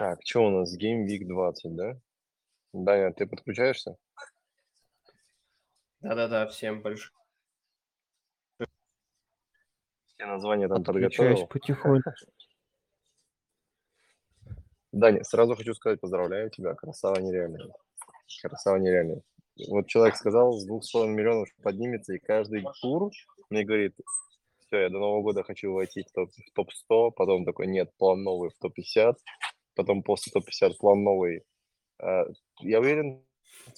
Так, что у нас? Game Week 20, да? Даня, ты подключаешься? Да-да-да, всем большое. Все названия там Подключаюсь подготовил. потихоньку. Даня, сразу хочу сказать, поздравляю тебя, красава нереальная. Красава нереальная. Вот человек сказал, с двух с половиной миллионов поднимется, и каждый тур мне говорит, все, я до Нового года хочу войти в топ- в топ-100, потом такой, нет, план новый в топ-50, потом после топ-50 план новый. А, Я уверен,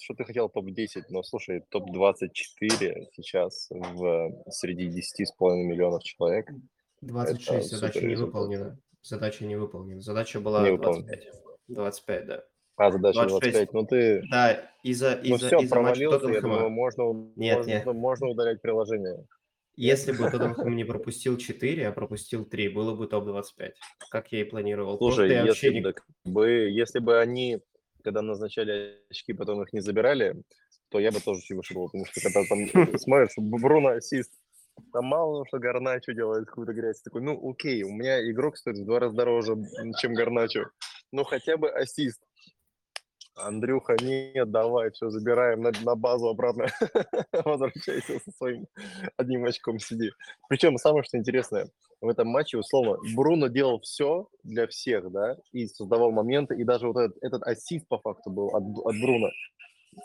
что ты хотел топ-10, но слушай, топ-24 сейчас в, среди 10 с половиной миллионов человек. 26, Это задача не результат. выполнена. Задача не выполнена. Задача была Не выполнена. 25. 25, да. А, задача 26. 25, ну ты... Да, из-за Ну из-за все, из-за матча Тоттенхэма. думаю, можно, Нет, можно, нет. можно удалять приложение. Если бы Тоттенхэм не пропустил 4, а пропустил 3, было бы топ-25. Как я и планировал. Слушай, Просто я вообще если не- бы, бы, если бы они, когда назначали очки, потом их не забирали, то я бы тоже чего вышел, потому что когда там смотришь, Б- Бруно ассист, там мало что Гарначо делает какую-то грязь, такой, ну окей, у меня игрок стоит в два раза дороже, чем Гарначо, ну хотя бы ассист. Андрюха, нет, давай, все, забираем на, на базу обратно. Возвращайся со своим одним очком сиди. Причем самое, что интересное, в этом матче, условно, Бруно делал все для всех, да, и создавал моменты, и даже вот этот, этот ассист по факту был от, от Бруно.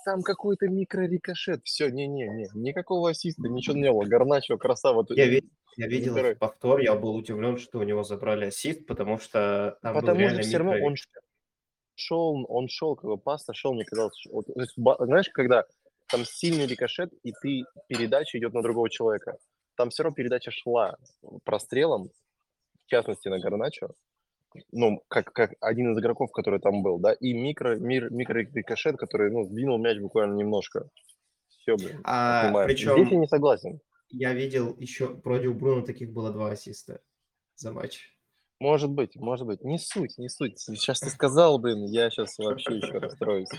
Там какой-то микрорикошет, все, не-не-не, никакого ассиста, ничего не было. Гарначо, красава. Я, ви- я видел повтор, я был удивлен, что у него забрали ассист, потому что там был Потому реально что все равно он шел, он шел, как бы паста шел, мне казалось, вот, то есть, знаешь, когда там сильный рикошет, и ты, передача идет на другого человека, там все равно передача шла прострелом, в частности на Гарначо, ну, как, как один из игроков, который там был, да, и микро, мир, микро-рикошет, который, ну, сдвинул мяч буквально немножко. Все, блин, А, понимаю. причем- Здесь я не согласен. Я видел еще, вроде у Бруно таких было два ассиста за матч. Может быть, может быть. Не суть, не суть. Сейчас ты сказал, блин, я сейчас вообще еще расстроюсь.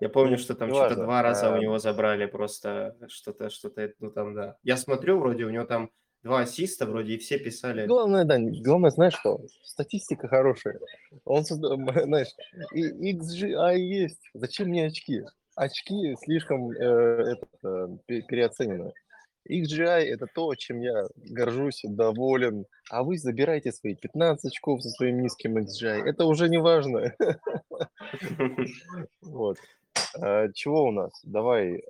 Я помню, что там что-то два раза у а- него забрали просто что-то, что-то, ну там, да. Я смотрю, вроде у него там два ассиста, вроде и все писали. Главное, да, главное, знаешь что? Статистика хорошая. Он, знаешь, и XGI есть. Зачем мне очки? Очки слишком э, этот, э, пе- переоценены. XGI – это то, чем я горжусь, доволен. А вы забираете свои 15 очков со своим низким XGI. Это уже не важно. Вот. А, чего у нас? Давай.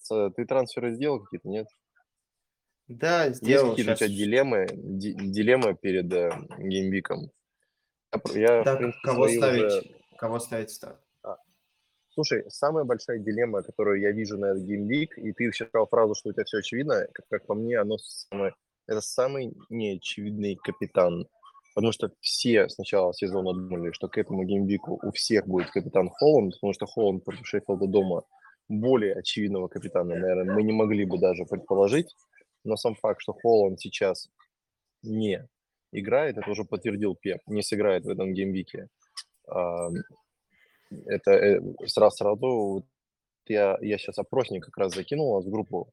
с- ты трансферы сделал какие-то, нет? Да, Есть сделал какие-то щас. тебя дилеммы, ди- дилемма перед э, геймвиком? Я, принципе, кого ставить? Кого ставить старт? Слушай, самая большая дилемма, которую я вижу на этот геймвик, и ты сейчас сказал фразу, что у тебя все очевидно, как, как по мне, оно самое, это самый неочевидный капитан. Потому что все с начала сезона думали, что к этому геймвику у всех будет капитан Холланд, потому что Холланд против Шеффилда дома более очевидного капитана, наверное, мы не могли бы даже предположить. Но сам факт, что Холланд сейчас не играет, это уже подтвердил Пеп, не сыграет в этом геймвике. Это э, сразу, сразу я, я сейчас опросник как раз закинул у нас в группу.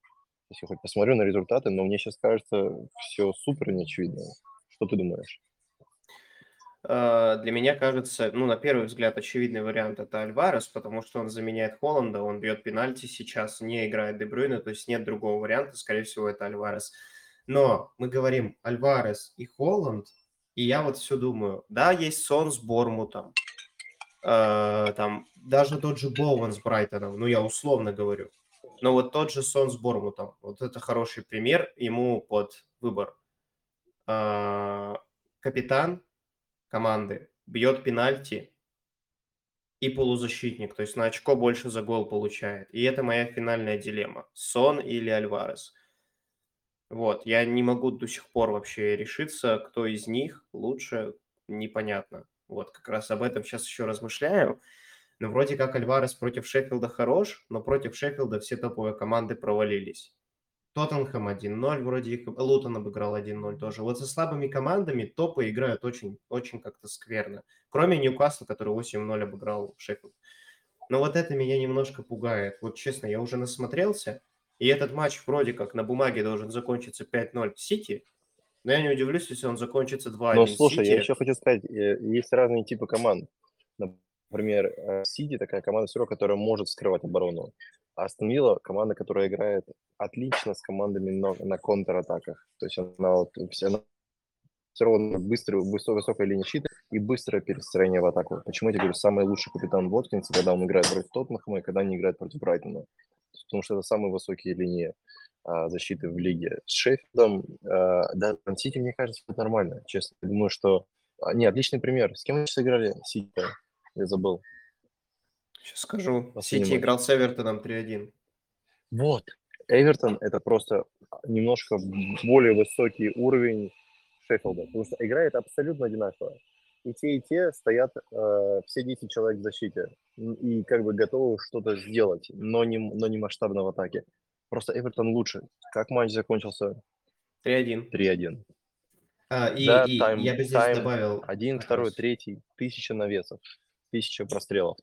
Я хоть посмотрю на результаты, но мне сейчас кажется все супер неочевидно. Что ты думаешь? Э, Для меня кажется, ну, на первый взгляд, очевидный вариант это Альварес, потому что он заменяет Холланда, он бьет пенальти сейчас, не играет Дебрюйна, то есть нет другого варианта, скорее всего, это Альварес. Но мы говорим Альварес и Холланд, и я вот все думаю, да, есть Сон с Бормутом, э, там даже тот же Боуэн с Брайтоном, ну, я условно говорю, но вот тот же Сон с Бормутом, вот это хороший пример ему под выбор. Э, Капитан команды бьет пенальти и полузащитник, то есть на очко больше за гол получает. И это моя финальная дилемма. Сон или Альварес. Вот, я не могу до сих пор вообще решиться, кто из них лучше, непонятно. Вот, как раз об этом сейчас еще размышляю. Но вроде как Альварес против Шеффилда хорош, но против Шеффилда все топовые команды провалились. Тоттенхэм 1-0, вроде их, Лутон обыграл 1-0 тоже. Вот со слабыми командами топы играют очень, очень как-то скверно. Кроме Ньюкасла, который 8-0 обыграл Шеффилд. Но вот это меня немножко пугает. Вот честно, я уже насмотрелся, и этот матч вроде как на бумаге должен закончиться 5-0 Сити, Но я не удивлюсь, если он закончится 2-1 Но слушай, я Сити. еще хочу сказать, э, есть разные типы команд. Например, э, Сити такая команда все равно, которая может скрывать оборону. А Астон Вилла команда, которая играет отлично с командами на, на контратаках. То есть она вот она все равно быстрая, высокая линия щита и быстрое перестроение в атаку. Почему я тебе говорю, самый лучший капитан Воткинс, когда он играет против Тоттенхэма и когда они играют против Брайтона. Потому что это самые высокие линии а, защиты в лиге. С Шеффилдом, а, да, Сити, мне кажется, это нормально, честно. Я думаю, что... А, не, отличный пример. С кем они сейчас играли? Сити, я забыл. Сейчас скажу. Последний Сити матч. играл с Эвертоном 3-1. Вот. Эвертон – это просто немножко более высокий уровень Шеффилда, потому что играет абсолютно одинаково. И те, и те стоят э, все 10 человек в защите и как бы готовы что-то сделать, но не, но не масштабно в атаке. Просто Эвертон лучше. Как матч закончился? 3-1. 3-1. А, и, Да, и тайм- я бы здесь тайм добавил... Один, второй, третий, тысяча навесов, тысяча прострелов.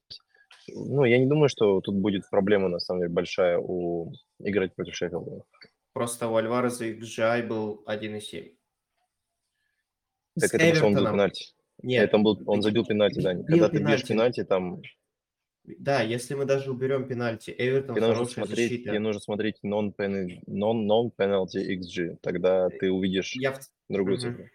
Ну, я не думаю, что тут будет проблема, на самом деле, большая у играть против Шеффилда. Просто у Альвареза XGI был 1,7. Так С это Эвертоном- пенальти. Нет, это был, он забил пенальти, да. Когда ты бьешь пенальти. пенальти, там Да, если мы даже уберем пенальти, Эвертон тебе нужно хорошая смотреть, защита. тебе нужно смотреть non-penalty non, non-penalty XG. Тогда ты увидишь Я в, другую Мгм. цифру.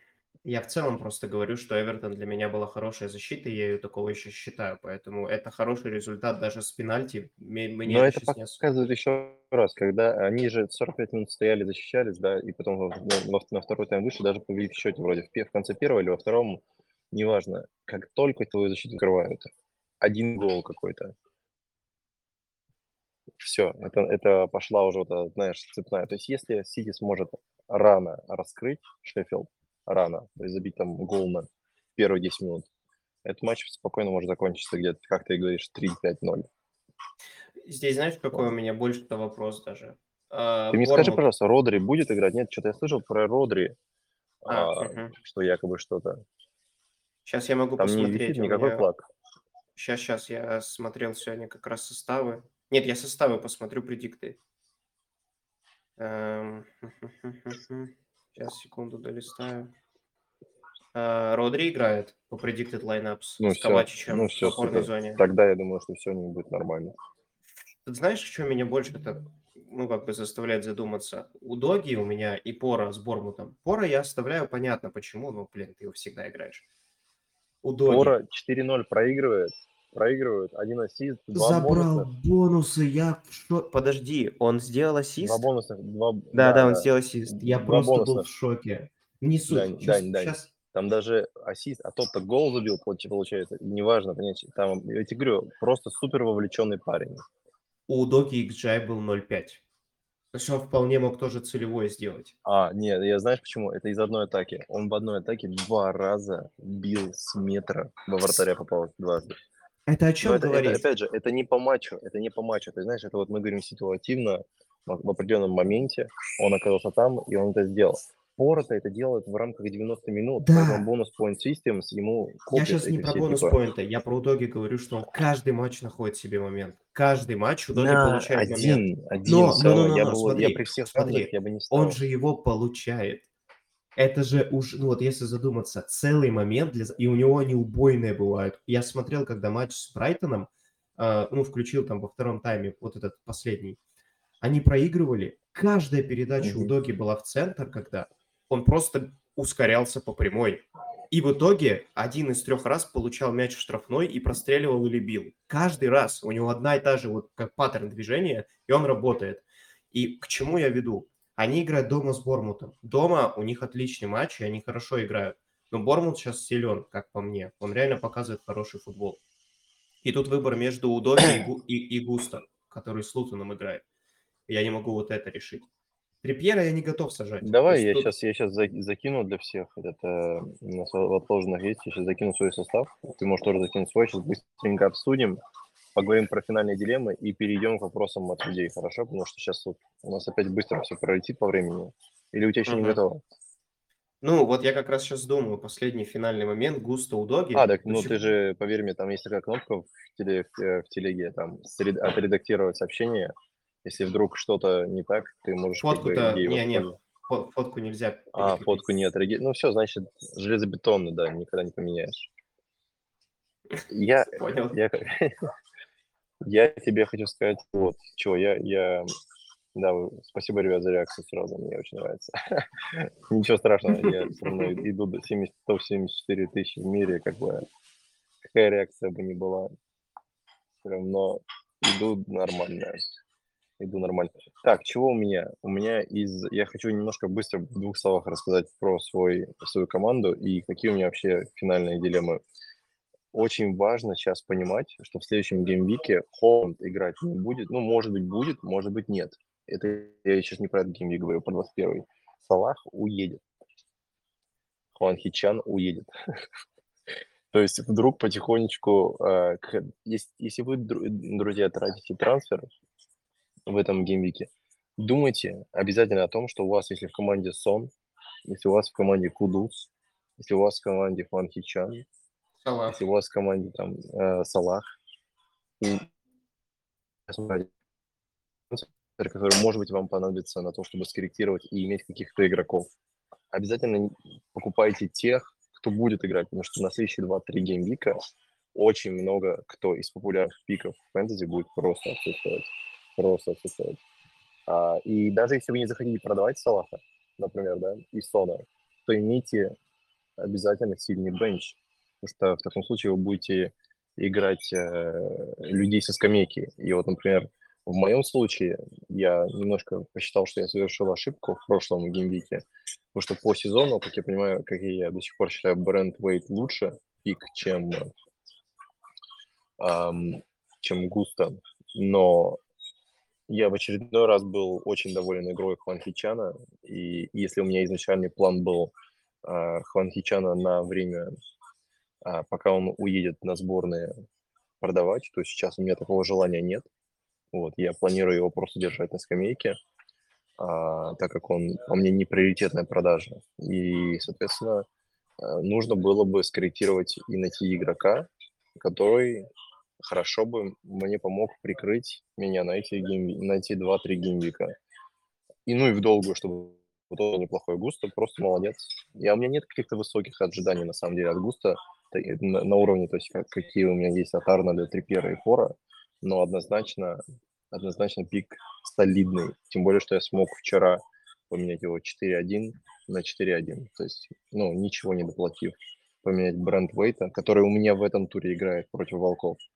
я в целом просто говорю, что Эвертон для меня была хорошая защита, и я ее такого еще считаю. Поэтому это хороший результат даже с пенальти. Мне, Но это сейчас не показывает еще раз, когда они же 45 минут стояли, защищались, да, и потом во- на, во- на второй тайм вышли, даже повели в счете вроде в, в конце первого или во втором, неважно. Как только твою защиту закрывают, один гол какой-то, все, это, это пошла уже, вот, знаешь, цепная. То есть если Сити сможет рано раскрыть Шеффилд, рано, то есть забить там гол на первые 10 минут, этот матч спокойно может закончиться где-то, как ты говоришь, 3-5-0. Здесь знаешь, какой у меня больше-то вопрос даже? А, Ты мне скажи, Борнмут. пожалуйста, Родри будет играть? Нет, что-то я слышал про Родри, А, а, мгм. что якобы что-то. Сейчас я могу Там не посмотреть. висит у никакой меня- флаг. Сейчас, сейчас, я смотрел сегодня как раз составы. Нет, я составы посмотрю, предикты. Сейчас, секунду, долистаю. А, Родри играет по predicted lineups Ну с Ковачичем ну в опорной супер. зоне. Тогда я думаю, что все не будет нормально. Ты знаешь, что меня больше так, ну, как бы заставляет задуматься? У Доги у меня и Пора с Бормутом. Пора я оставляю, понятно почему, но, блин, ты его всегда играешь. У Доги. Пора 4-0 проигрывает, проигрывают, один ассист, два Забрал бонусных, бонусы, я в Подожди, он сделал ассист? два бонусных, два... Да, да, он сделал ассист. Я Два просто был бонусных. в шоке. Не суть. Дань, Щас- Дань, Дань. щас- Там даже ассист, а тот-то гол забил, получ- получается, неважно, понимаете, там, я тебе говорю, просто супер вовлеченный парень. У Доги XGI был 0.5. То есть он вполне мог тоже целевой сделать. А, нет, я знаешь почему? Это из одной атаки. Он в одной атаке два раза бил с метра во вратаря попал дважды. Это о Но чем это, это, говорит? опять же, это не по матчу, это не по матчу. Ты знаешь, это вот мы говорим ситуативно, в определенном моменте он оказался там, и он это сделал. Порота это делает в рамках 90 минут, Да. поэтому бонус point systems ему Я сейчас не про бонус поинта, я про Удоги говорю, что он каждый матч находит себе момент. Каждый матч Удоги на получает момент. один, один, Но- но- но- но- я, но, смотри, при всех смотри, я бы не стал. Он же его получает. Это же уж, ну вот если задуматься, целый момент, для... и у него они убойные бывают. Я смотрел, когда матч с Брайтоном, а, ну, включил там во втором тайме вот этот последний, они проигрывали. Каждая передача у Мгм. Доги была в центр, когда он просто ускорялся по прямой. И в итоге один из трех раз получал мяч в штрафной и простреливал или бил. Каждый раз. У него одна и та же вот как паттерн движения, и он работает. И к чему я веду? Они играют дома с Бормутом. Дома у них отличный матч, и они хорошо играют. Но Бормут сейчас силен, как по мне. Он реально показывает хороший футбол. И тут выбор между Удоги и, Гу- и, и Густо, который с Лутоном играет. Я не могу вот это решить. Трипьера я не готов сажать. Давай, я тут- сейчас, я сейчас закину для всех. Это у нас в отложенных есть. Я сейчас закину свой состав. Ты можешь тоже закинуть свой. Сейчас быстренько обсудим. Поговорим про финальные дилеммы и перейдем к вопросам от людей. Хорошо? Потому что сейчас вот у нас опять быстро все пролетит по времени. Или у тебя еще не Мгм. готово? Ну, вот я как раз сейчас думаю, последний финальный момент, Густо Удоги. А, так, ну Почему- ты же, поверь мне, там есть такая кнопка в, теле, в, э, в телеге, там, сред- отредактировать сообщение. Если вдруг что-то не так, ты можешь... как бы, Фотку-то, не, не, воспользоваться. фотку нельзя А, фотку не отреагировать. Ну все, значит, железобетонно, да, никогда не поменяешь. Я, Понял. я, я тебе хочу сказать, вот, чего, я, я, да, спасибо, ребят, за реакцию сразу, мне очень нравится. Ничего страшного, я все равно иду до 70, 174 тысячи в мире, как бы, какая реакция бы ни была, все равно иду нормально. Иду нормально. Так, чего у меня? У меня из... Я хочу немножко быстро в двух словах рассказать про свой, свою команду и какие у меня вообще финальные дилеммы. Очень важно сейчас понимать, что в следующем геймвике Холланд играть не будет. Ну, может быть, будет, может быть, нет. Это я сейчас не про этот геймвик говорю, про 21 Салах уедет. Хуан Хичан уедет. То есть вдруг потихонечку, э, если вы, друзья, тратите трансфер, в этом геймвике. Думайте обязательно о том, что у вас, если в команде Сон, если у вас в команде Кудус, если у вас в команде Хуан Хичан, Салах. если у вас в команде там э, Салах, и который, может быть, вам понадобится на то, чтобы скорректировать и иметь каких-то игроков. Обязательно покупайте тех, кто будет играть, потому что на следующие 2-3 геймвика очень много кто из популярных пиков фэнтези будет просто отсутствовать просто отсутствовать. А, и даже если вы не захотите продавать Салаха, например, да, и Сона, то имейте обязательно сильный бенч, потому что в таком случае вы будете играть э, людей со скамейки. И вот, например, в моем случае я немножко посчитал, что я совершил ошибку в прошлом геймвике, потому что по сезону, как я понимаю, как я до сих пор считаю, бренд Вейт лучше пик, чем, эм, чем Густа, но я в очередной раз был очень доволен игрой Хванхичана, и если у меня изначальный план был э, Хванхичана на время, э, пока он уедет на сборные, продавать, то сейчас у меня такого желания нет. Вот, я планирую его просто держать на скамейке, а, так как он по мне не приоритетная продажа. И, соответственно, э, нужно было бы скорректировать и найти игрока, который хорошо бы мне помог прикрыть меня на эти, game, на эти 2-3 геймвика. И ну и в долгую, чтобы был неплохой Густо, просто молодец. Я, у меня нет каких-то высоких ожиданий, на самом деле, от Густа на, на уровне, то есть как, какие у меня есть от Арнольда, Трипера и Фора, но однозначно, однозначно пик солидный. Тем более, что я смог вчера поменять его 4-1 на 4-1. То есть, ну, ничего не доплатив поменять бренд Вейта, который у меня в этом туре играет против Волков а,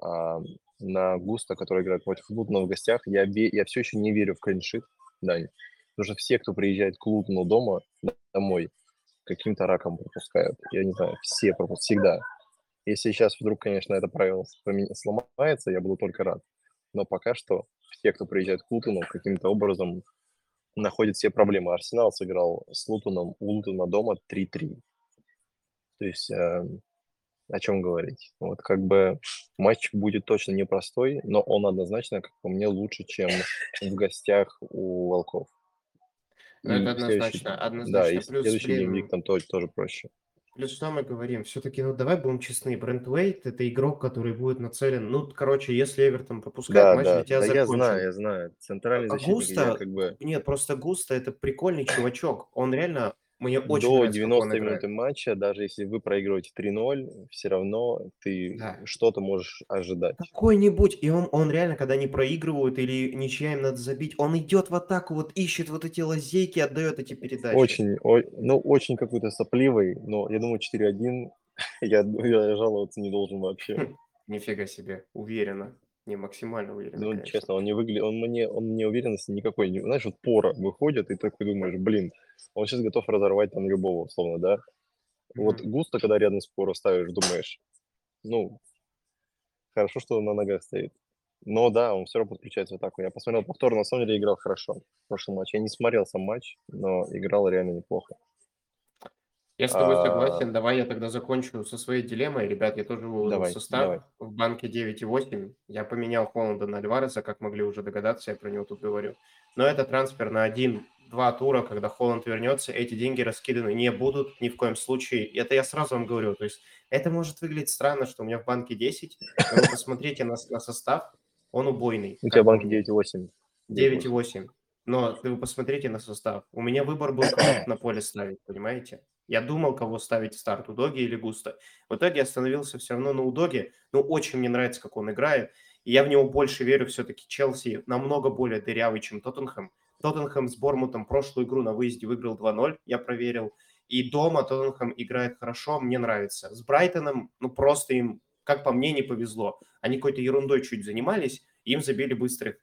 на Густа, который играет против Лутона в гостях, я, я все еще не верю в клиншит, Дань. Потому что все, кто приезжает к Лутону дома, домой, каким-то раком пропускают. Я не знаю, все пропускают, всегда. Если сейчас вдруг, конечно, это правило сломается, я буду только рад. Но пока что все, кто приезжает к Лутону, каким-то образом находят все проблемы. Арсенал сыграл с Лутоном, у Лутона дома 3-3. То есть э, о чем говорить. Вот как бы матч будет точно непростой, но он однозначно, как по мне, лучше, чем в гостях у Волков. Ну, это однозначно, однозначно. Да, и следующий блин, gameweek там тоже, тоже проще. Плюс что мы говорим? Все-таки, ну давай будем честны, Брентуэйт это игрок, который будет нацелен. Ну, короче, если Эвертон пропускает, да, матч да, для тебя да, закончен. я знаю, я знаю. Центральный а защитник, Густо, я как бы... Нет, просто Густо это прикольный чувачок. Он реально мне очень до нравится, 90 минуты матча, даже если вы проигрываете 3-0, все равно ты да. что-то можешь ожидать. Какой-нибудь, и он, он реально, когда они проигрывают или ничья им надо забить, он идет в атаку, вот ищет вот эти лазейки, отдает эти передачи. Очень, о, ну, очень какой-то сопливый, но я думаю 4-1 я, я жаловаться не должен вообще. Нифига себе, уверенно. Не максимально уверенно. Ну, конечно. честно, он не выглядит, он мне, он мне уверенности никакой не. Знаешь, вот пора выходит, и такой думаешь, блин, он сейчас готов разорвать там любого, условно, да. Mm-hmm. Вот густо, когда рядом с Поро ставишь, думаешь, ну, хорошо, что он на ногах стоит. Но да, он все равно подключается в атаку. Я посмотрел повтор, на самом деле играл хорошо в прошлом матче. Я не смотрел сам матч, но играл реально неплохо. Я с тобой согласен. А. Давай я тогда закончу со своей дилеммой. Ребят, я тоже выложил давай, состав давай. в банке 9,8. Я поменял Холланда на Альвареса, как могли уже догадаться, я про него тут говорю. Но это трансфер на один-два тура, когда Холланд вернется, эти деньги раскиданы не будут ни в коем случае. Это я сразу вам говорю. То есть это может выглядеть странно, что у меня в банке 10, но вы посмотрите на, на состав, он убойный. У тебя в банке 9,8. 9,8. Но вы посмотрите на состав. У меня выбор был, на поле ставить, понимаете? Я думал, кого ставить в старт, Удоги или Густа. В итоге я остановился все равно на Удоге. Ну, очень мне нравится, как он играет. И я в него больше верю. Все-таки Челси намного более дырявый, чем Тоттенхэм. Тоттенхэм с Бормутом прошлую игру на выезде выиграл 2-0, я проверил. И дома Тоттенхэм играет хорошо, мне нравится. С Брайтоном, ну, просто им, как по мне, не повезло. Они какой-то ерундой чуть занимались, им забили быстрых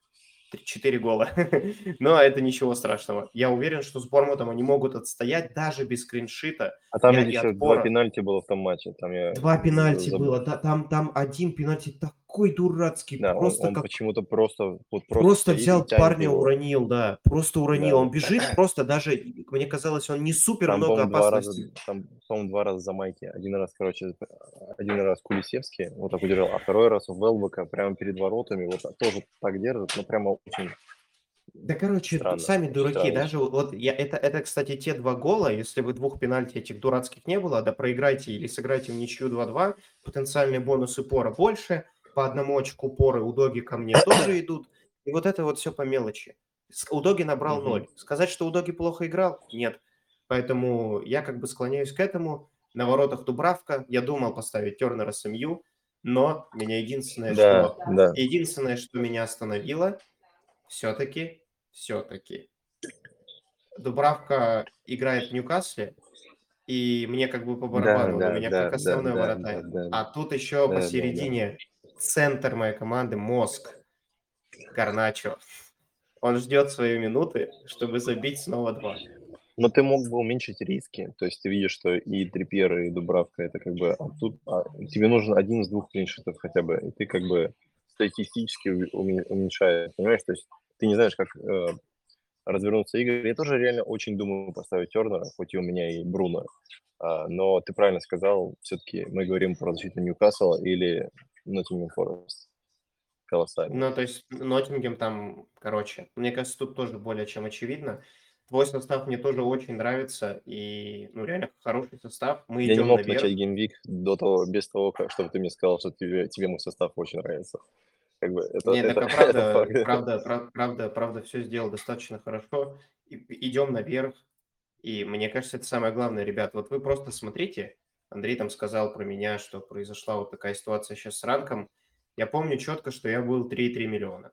4 гола. Но это ничего страшного. Я уверен, что с Бормутом они могут отстоять даже без скриншита. А там еще два пенальти было в том матче. Там я два пенальти забыл. было. Да, там, там один пенальти такой дурацкий. Да, просто он, он как... почему-то просто... Вот просто просто взял парня, его. уронил, да. Просто уронил. Да. Он бежит просто даже... Мне казалось, он не супер там, много опасностей. Раза, там, по-моему, два раза за майки. Один раз, короче, один раз Кулисевский вот так удержал, а второй раз в Велбека прямо перед воротами. Вот тоже так держит, но прямо очень да, короче, Странно, сами дураки. странно. Даже вот я, это, это, кстати, те два гола. Если бы двух пенальти этих дурацких не было, да проиграйте или сыграйте в ничью 2-2, потенциальные бонусы пора больше, по одному очку поры у Доги ко мне тоже идут. И вот это вот все по мелочи. У Доги набрал Мгм. 0. Сказать, что у Доги плохо играл? Нет. Поэтому я как бы склоняюсь к этому. На воротах Дубравка. Я думал поставить Тернера с МЮ, но меня единственное, Да, что да. единственное, что меня остановило, все-таки, все-таки. Дубравка играет в Ньюкасле, и мне как бы по барабану, да, у меня да, как основной да, вратарь. Да, да, а тут еще да, посередине да, да. Центр моей команды мозг Гарначо. Он ждет свои минуты, чтобы забить снова два. Но ты мог бы уменьшить риски. То есть ты видишь, что и Трипьер, и Дубравка это как бы... А тут а, тебе нужен один из двух клиншитов хотя бы. И ты как бы статистически уменьшает, понимаешь? То есть ты не знаешь, как э, развернуться игры. Я тоже реально очень думаю поставить Тернера, хоть и у меня и Бруно. А, но ты правильно сказал, все-таки мы говорим про защиту Ньюкасла или Ноттингем Форест. Колоссально. Ну, то есть Ноттингем там, короче, мне кажется, тут тоже более чем очевидно. Твой состав мне тоже очень нравится, и, ну, реально хороший состав. Мы Я не мог наверх. начать геймвик до того, без того, как, чтобы ты мне сказал, что тебе, тебе мой состав очень нравится. Как бы это, Нет, это, так правда, правда, правда, правда, правда, все сделал достаточно хорошо. И, идем наверх. И мне кажется, это самое главное, ребят. Вот вы просто смотрите. Андрей там сказал про меня, что произошла вот такая ситуация сейчас с ранком. Я помню четко, что я был 3,3 миллиона.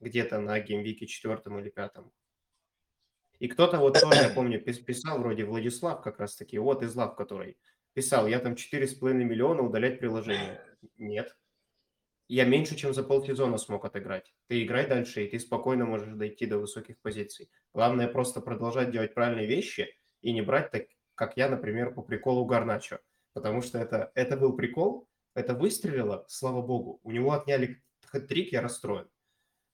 Где-то на геймвике четвертом или пятом. И кто-то вот тоже, я помню, писал вроде Владислав как раз таки, вот из лав, который писал, я там 4,5 миллиона удалять приложение. Нет, я меньше, чем за полсезона смог отыграть. Ты играй дальше, и ты спокойно можешь дойти до высоких позиций. Главное просто продолжать делать правильные вещи и не брать так, как я, например, по приколу Гарначо. Потому что это, это был прикол, это выстрелило, слава богу. У него отняли трик, я расстроен.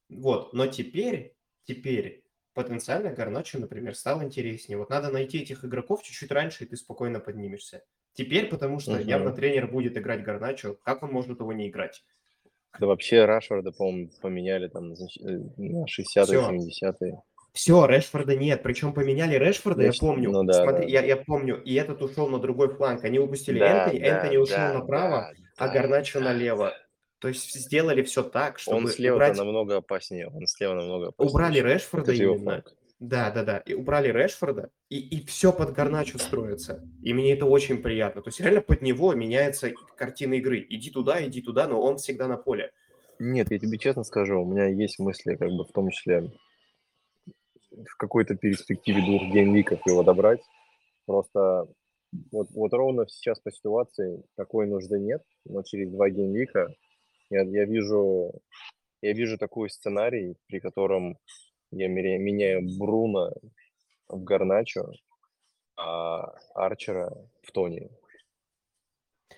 Вот, но теперь, теперь потенциально Гарначо, например, стал интереснее. Вот надо найти этих игроков чуть-чуть раньше, и ты спокойно поднимешься. Теперь, потому что uh-huh. явно тренер будет играть Гарначо, как он может его не играть? Да вообще Рашфорда, по-моему, поменяли там э, на 60-е, 70-е. Все, Решфорда нет. Причем поменяли Решфорда, Реш... я помню. Ну, да, Смотри, да. Я, я помню. И этот ушел на другой фланг. Они выпустили да, Энтони, да, Энтони ушел да, направо, да, а Гарначо да. налево. То есть сделали все так, чтобы Он слева убрать... намного опаснее. Он слева намного опаснее. Убрали Решфорда именно. Да, да, да. И убрали Решфорда, и, и все под Гарначо строится. И мне это очень приятно. То есть реально под него меняется картина игры. Иди туда, иди туда, но он всегда на поле. Нет, я тебе честно скажу, у меня есть мысли, как бы в том числе в какой-то перспективе двух геймвиков его добрать. Просто вот, вот ровно сейчас по ситуации такой нужды нет, но через два геймвика я, я вижу я вижу такой сценарий, при котором я меняю Бруно в Гарначо, а Арчера в Тони.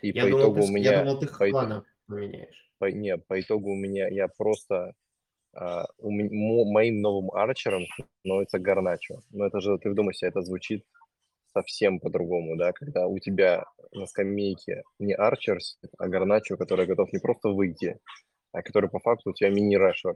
И я по думал, итогу ты, у меня... Я думал, ты Хлана поменяешь. По, не, по итогу у меня... Я просто... А, у, моим новым Арчером становится Гарначо. Но это же, ты вдумайся, это звучит совсем по-другому, да, когда у тебя на скамейке не Арчер, а Гарначо, который готов не просто выйти, а который по факту у тебя мини-рашер.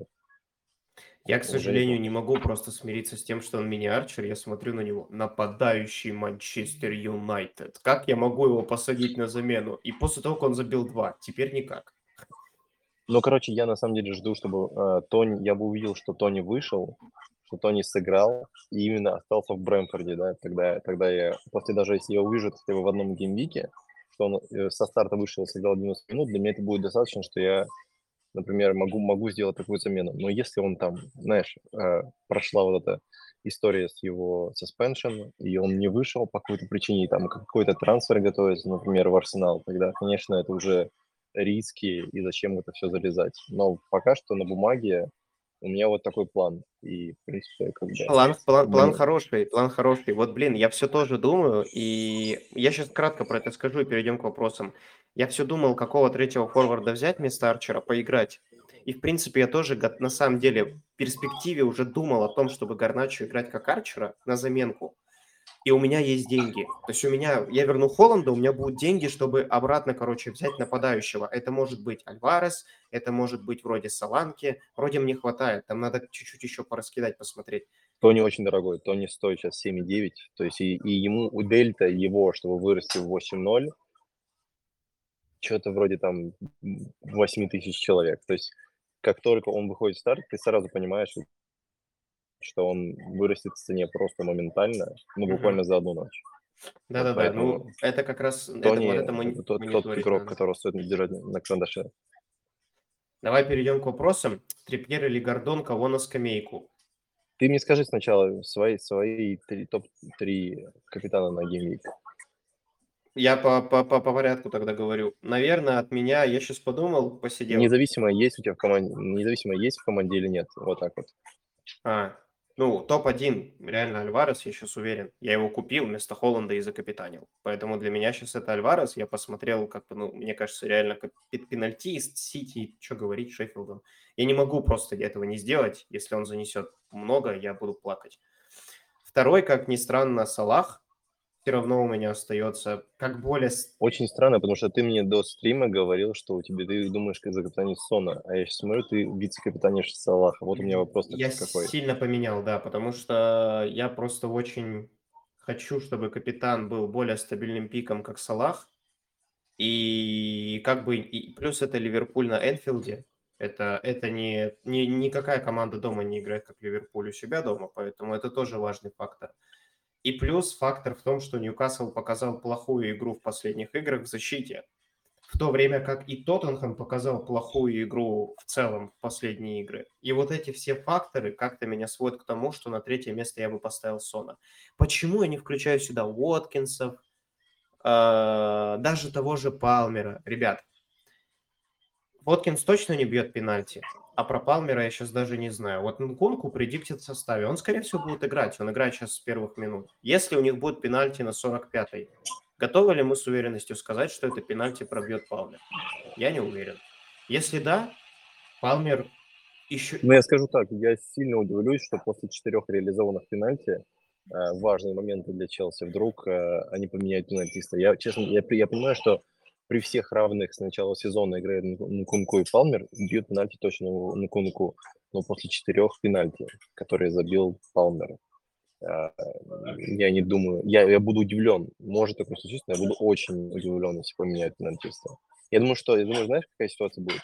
Я, к сожалению, не могу просто смириться с тем, что он мини-арчер. Я смотрю на него. Нападающий Манчестер Юнайтед. Как я могу его посадить на замену? И после того, как он забил два, теперь никак. Ну, короче, я на самом деле жду, чтобы э, Тони... Я бы увидел, что Тони вышел, что Тони сыграл и именно остался в Брэмфорде, да, тогда, тогда я, после даже если я увижу хотя бы в одном геймвике, что он э, со старта вышел и сыграл 90 минут, для меня это будет достаточно, что я, например, могу, могу сделать такую замену. Но если он там, знаешь, э, прошла вот эта история с его suspension, и он не вышел по какой-то причине, там какой-то трансфер готовится, например, в Арсенал, тогда, конечно, это уже риски, и зачем это все залезать. Но пока что на бумаге у меня вот такой план. И, в принципе, как бы... План, план, план хороший, план хороший. Вот, блин, я все тоже думаю, и я сейчас кратко про это скажу и перейдем к вопросам. Я все думал, какого третьего форварда взять вместо Арчера, поиграть. И, в принципе, я тоже, на самом деле, в перспективе уже думал о том, чтобы Гарначо играть как Арчера на заменку и у меня есть деньги. То есть у меня, я верну Холланда, у меня будут деньги, чтобы обратно, короче, взять нападающего. Это может быть Альварес, это может быть вроде Саланки, вроде мне хватает, там надо чуть-чуть еще пораскидать, посмотреть. Тони очень дорогой, Тони стоит сейчас 7,9, то есть и, и ему, у Дельта его, чтобы вырасти в 8,0, что-то вроде там 8 тысяч человек. То есть как только он выходит в старт, ты сразу понимаешь, что он вырастет в цене просто моментально, ну, буквально mm-hmm. за одну ночь. Да-да-да, ну, это как раз... Тони, это, это мы, тот, тот игрок, надо. которого стоит держать на карандаше. Давай перейдем к вопросам. Трипьер или Гордон, кого на скамейку? Ты мне скажи сначала свои, свои топ-3 капитана на gameweek. Я по, по, по, по порядку тогда говорю. Наверное, от меня, я сейчас подумал, посидел. Независимо, есть у тебя в команде, независимо, есть в команде или нет. Вот так вот. А, ну, топ-1 реально Альварес, я сейчас уверен. Я его купил вместо Холланда и закапитанил. Поэтому для меня сейчас это Альварес. Я посмотрел, как бы, ну, мне кажется, реально как пенальтист, Сити, что говорить, Шеффилдом. Я не могу просто этого не сделать. Если он занесет много, я буду плакать. Второй, как ни странно, Салах все равно у меня остается как более... Очень странно, потому что ты мне до стрима говорил, что у тебя ты думаешь, как закапитанишь Сона, а я сейчас смотрю, ты вице-капитанишь Салаха. Вот у меня вопрос я какой. сильно поменял, да, потому что я просто очень хочу, чтобы капитан был более стабильным пиком, как Салах. И как бы и плюс это Ливерпуль на Энфилде. Это, это не, не, никакая команда дома не играет, как Ливерпуль у себя дома, поэтому это тоже важный фактор. И плюс фактор в том, что Ньюкасл показал плохую игру в последних играх в защите, в то время как и Тоттенхэм показал плохую игру в целом в последние игры. И вот эти все факторы как-то меня сводят к тому, что на третье место я бы поставил Сона. Почему я не включаю сюда Уоткинсов, э, даже того же Палмера? Ребят, Воткинс точно не бьет пенальти. А про Палмера я сейчас даже не знаю. Вот Нкунку предиктит в составе. Он, скорее всего, будет играть. Он играет сейчас с первых минут. Если у них будет пенальти на 45-й, готовы ли мы с уверенностью сказать, что это пенальти пробьет Палмер? Я не уверен. Если да, Палмер еще... Ну, я скажу так, я сильно удивлюсь, что после четырех реализованных пенальти э, важные моменты для Челси вдруг э, они поменяют пенальтиста. Я, честно, я, я понимаю, что при всех равных с начала сезона играет Нкунку и Палмер, бьют пенальти точно Нкунку, но после четырех пенальти, которые забил Палмер. А, я не думаю, я, я буду удивлен, может такое случиться, но я буду очень удивлен, если поменяют пенальтиста. Я думаю, что, я думаю, знаешь, какая ситуация будет?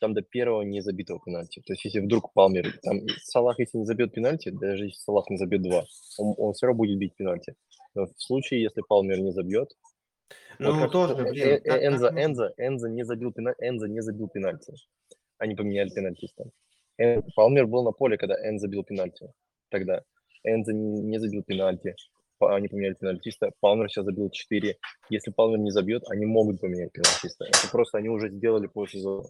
Там до первого не забитого пенальти. То есть, если вдруг Палмер, там Салах, если не забьет пенальти, даже если Салах не забьет два, он, он все равно будет бить пенальти. Но в случае, если Палмер не забьет, ну, вот тоже, блин. Э, э, Энза, Энза, Энза не забил пенальти, Энза не забил пенальти. Они поменяли пенальтиста. Палмер был на поле, когда Энза забил пенальти. Тогда Энза не забил пенальти. Они поменяли пенальтиста. Палмер сейчас забил 4. Если Палмер не забьет, они могут поменять пенальтиста. Это просто они уже сделали по сезону.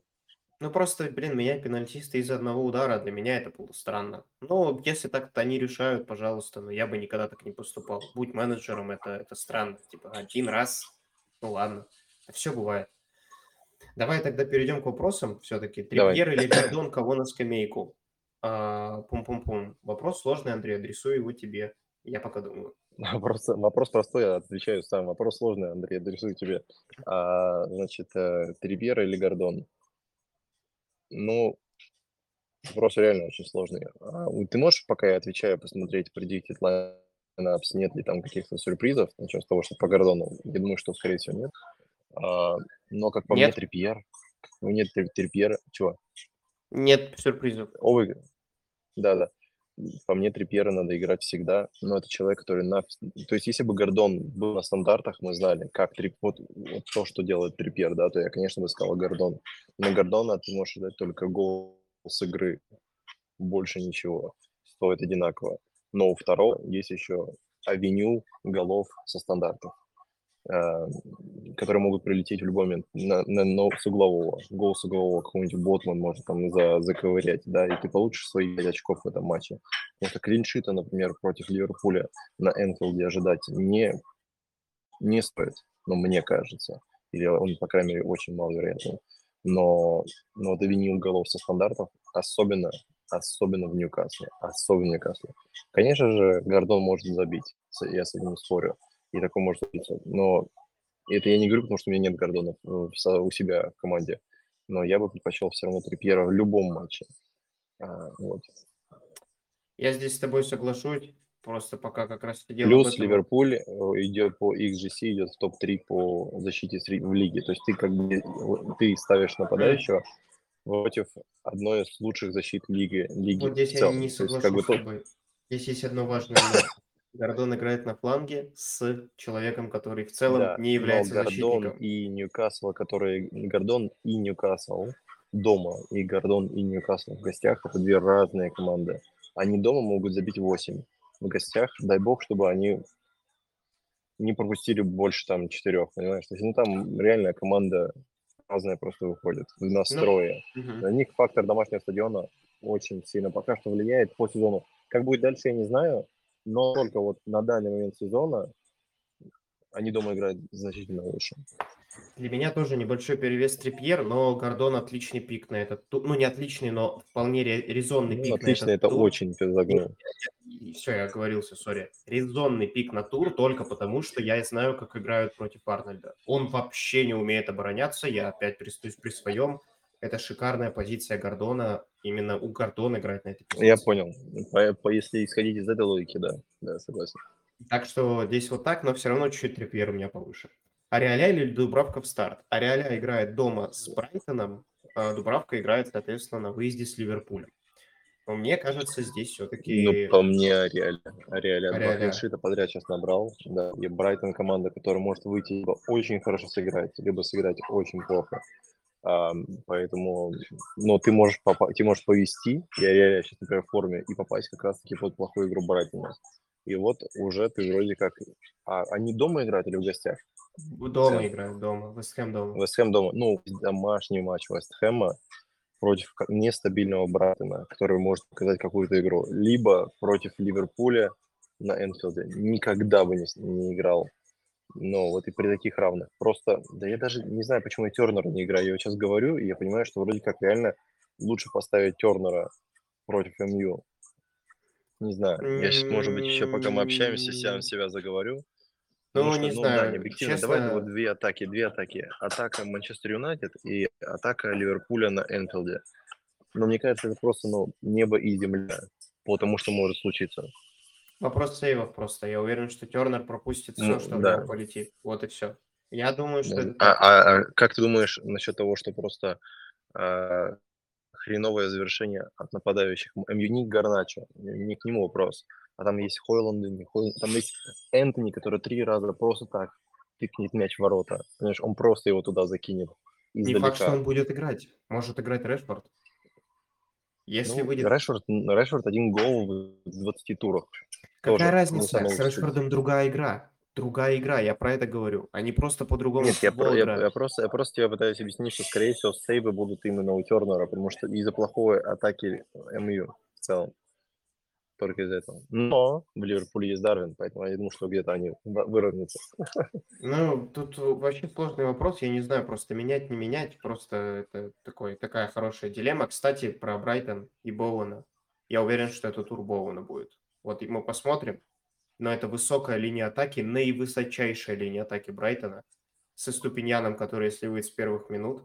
Ну, просто, блин, менять пенальтиста из одного удара, для меня это было странно. Ну, если так-то они решают, пожалуйста, но я бы никогда так не поступал. Будь менеджером, это, это странно. Типа, один раз ну ладно, все бывает. Давай тогда перейдем к вопросам все-таки. Трипьер или Гордон, кого на скамейку? А, пум-пум-пум. Вопрос сложный, Андрей, адресую его тебе. Я пока думаю. Вопрос, вопрос простой, я отвечаю сам. Вопрос сложный, Андрей, адресую тебе. А, значит, э, Трипьер или Гордон? Ну, вопрос реально очень сложный. А, ты можешь, пока я отвечаю, посмотреть, предиктит лайнапс, нет ли там каких-то сюрпризов, начнем с того, что по Гордону, я думаю, что, скорее всего, нет. А, но, как по нет. мне, Трипьер, ну, нет Трипьера, чего? Нет сюрпризов. Овы, да-да. По мне Трипьера надо играть всегда, но это человек, который на... То есть если бы Гордон был на стандартах, мы знали, как Трип... вот, вот то, что делает Трипьер, да, то я, конечно, бы сказал Гордон. Но Гордона ты можешь дать только гол с игры, больше ничего, стоит одинаково. Но у второго есть еще авеню голов со стандартов. Э, которые могут прилететь в любой момент на, на, на, с углового, гол с углового, какой-нибудь ботман может там за, заковырять, да, и ты получишь свои 5 очков в этом матче. Потому что клиншита, например, против Ливерпуля на Энфилде ожидать не, не стоит, ну, мне кажется. Или он, по крайней мере, очень маловероятный. Но, но вот винил голов со стандартов, особенно, особенно в Ньюкасле, особенно в Ньюкасле. Конечно же, Гордон может забить, я с этим спорю и такое может случиться. Но это я не говорю, потому что у меня нет Гордона у себя в команде. Но я бы предпочел все равно Трипьера в любом матче. А, вот. Я здесь с тобой соглашусь. Просто пока как раз это дело Плюс Ливерпуль э, идет по XGC, идет в топ-3 по защите в лиге. То есть ты как бы ты ставишь нападающего против одной из лучших защит лиги. лиги вот здесь я не соглашусь как бы, с тобой. Здесь есть одно важное Гордон играет на фланге с человеком, который в целом да, не является Гордон защитником. и Ньюкасл, который Гордон и Ньюкасл дома, и Гордон и Ньюкасл в гостях, это две разные команды. Они дома могут забить 8. В гостях, дай бог, чтобы они не пропустили больше там четырех, понимаешь? То есть, ну, там реальная команда разная просто выходит в настрое. Ну, угу. На них фактор домашнего стадиона очень сильно пока что влияет по сезону. Как будет дальше, я не знаю, но только вот на данный момент сезона они дома играют значительно лучше. Для меня тоже небольшой перевес Трипьер, но Гордон отличный пик на этот тур. Ну, не отличный, но вполне резонный ну, пик отличный, на этот это тур. очень ты загнул. Все, я оговорился, сори. Резонный пик на тур только потому, что я знаю, как играют против Арнольда. Он вообще не умеет обороняться, я опять пристуюсь при своем. Это шикарная позиция Гордона. Именно у Гордона играть на этой позиции. Я понял. По, по, если исходить из этой логики, да. Да, согласен. Так что здесь вот так, но все равно чуть-чуть трипьер у меня повыше. Ариаля или Дубравка в старт? Ариаля играет дома с Брайтоном, а Дубравка играет, соответственно, на выезде с Ливерпулем. Но мне кажется, здесь все-таки... Ну, по мне Ариаля. Ариаля. Ариаля. Два подряд сейчас набрал. Да. И Брайтон команда, которая может выйти либо очень хорошо сыграть, либо сыграть очень плохо. Поэтому, ну, ты можешь, попа- ты можешь повести, я реально сейчас, например, в форме, и попасть как раз-таки под плохую игру Брайтона. И вот уже ты вроде как... А они дома играют или в гостях? Дома играют, дома. Вестхэм дома. Вестхэм дома. Ну, домашний матч Вестхэма против нестабильного Брайтона, который может показать какую-то игру. Либо против Ливерпуля на Энфилде. Никогда бы не, не играл но вот и при таких равных. Просто, да я даже не знаю, почему я Тернера не играю. Я вот сейчас говорю, и я понимаю, что вроде как реально лучше поставить Тернера против МЮ. Не знаю. Я сейчас, может быть, еще пока мы общаемся, сам себя заговорю. Ну, что, не ну, знаю. Да, объективно. Честно... Давай вот две атаки, две атаки. Атака Манчестер Юнайтед и атака Ливерпуля на Энфилде. Но мне кажется, это просто ну, небо и земля по тому, что может случиться. Вопрос сейвов просто. Я уверен, что Тернер пропустит все, ну, что да. полетит. Вот и все. Я думаю, что... это а, а, а как ты думаешь насчет того, что просто а, хреновое завершение от нападающих? Не Гарначо, не к нему вопрос. А там есть Хойланд, не Хойланд, там есть Энтони, который три раза просто так тыкнет мяч в ворота. Понимаешь, он просто его туда закинет. Издалека. Не факт, что он будет играть. Может играть Решфорд. Если ну, выйдет... Решфорд, Решфорд один гол в 20 турах. Какая Тоже разница? С Решфордом другая игра. Другая игра, я про это говорю. Они просто по-другому Нет, я, про, я, я, просто, я просто тебе пытаюсь объяснить, что, скорее всего, сейвы будут именно у Тернера, потому что из-за плохой атаки МЮ в целом. Только из-за этого. Но в Ливерпуле есть Дарвин, поэтому я думаю, что где-то они выровнятся. Ну, тут вообще сложный вопрос. Я не знаю, просто менять, не менять. Просто это такой, такая хорошая дилемма. Кстати, про Брайтон и Боуэна. Я уверен, что это тур Боуэна будет. Вот мы посмотрим. Но это высокая линия атаки, наивысочайшая линия атаки Брайтона. Со Ступиньяном, который, если выйдет с первых минут,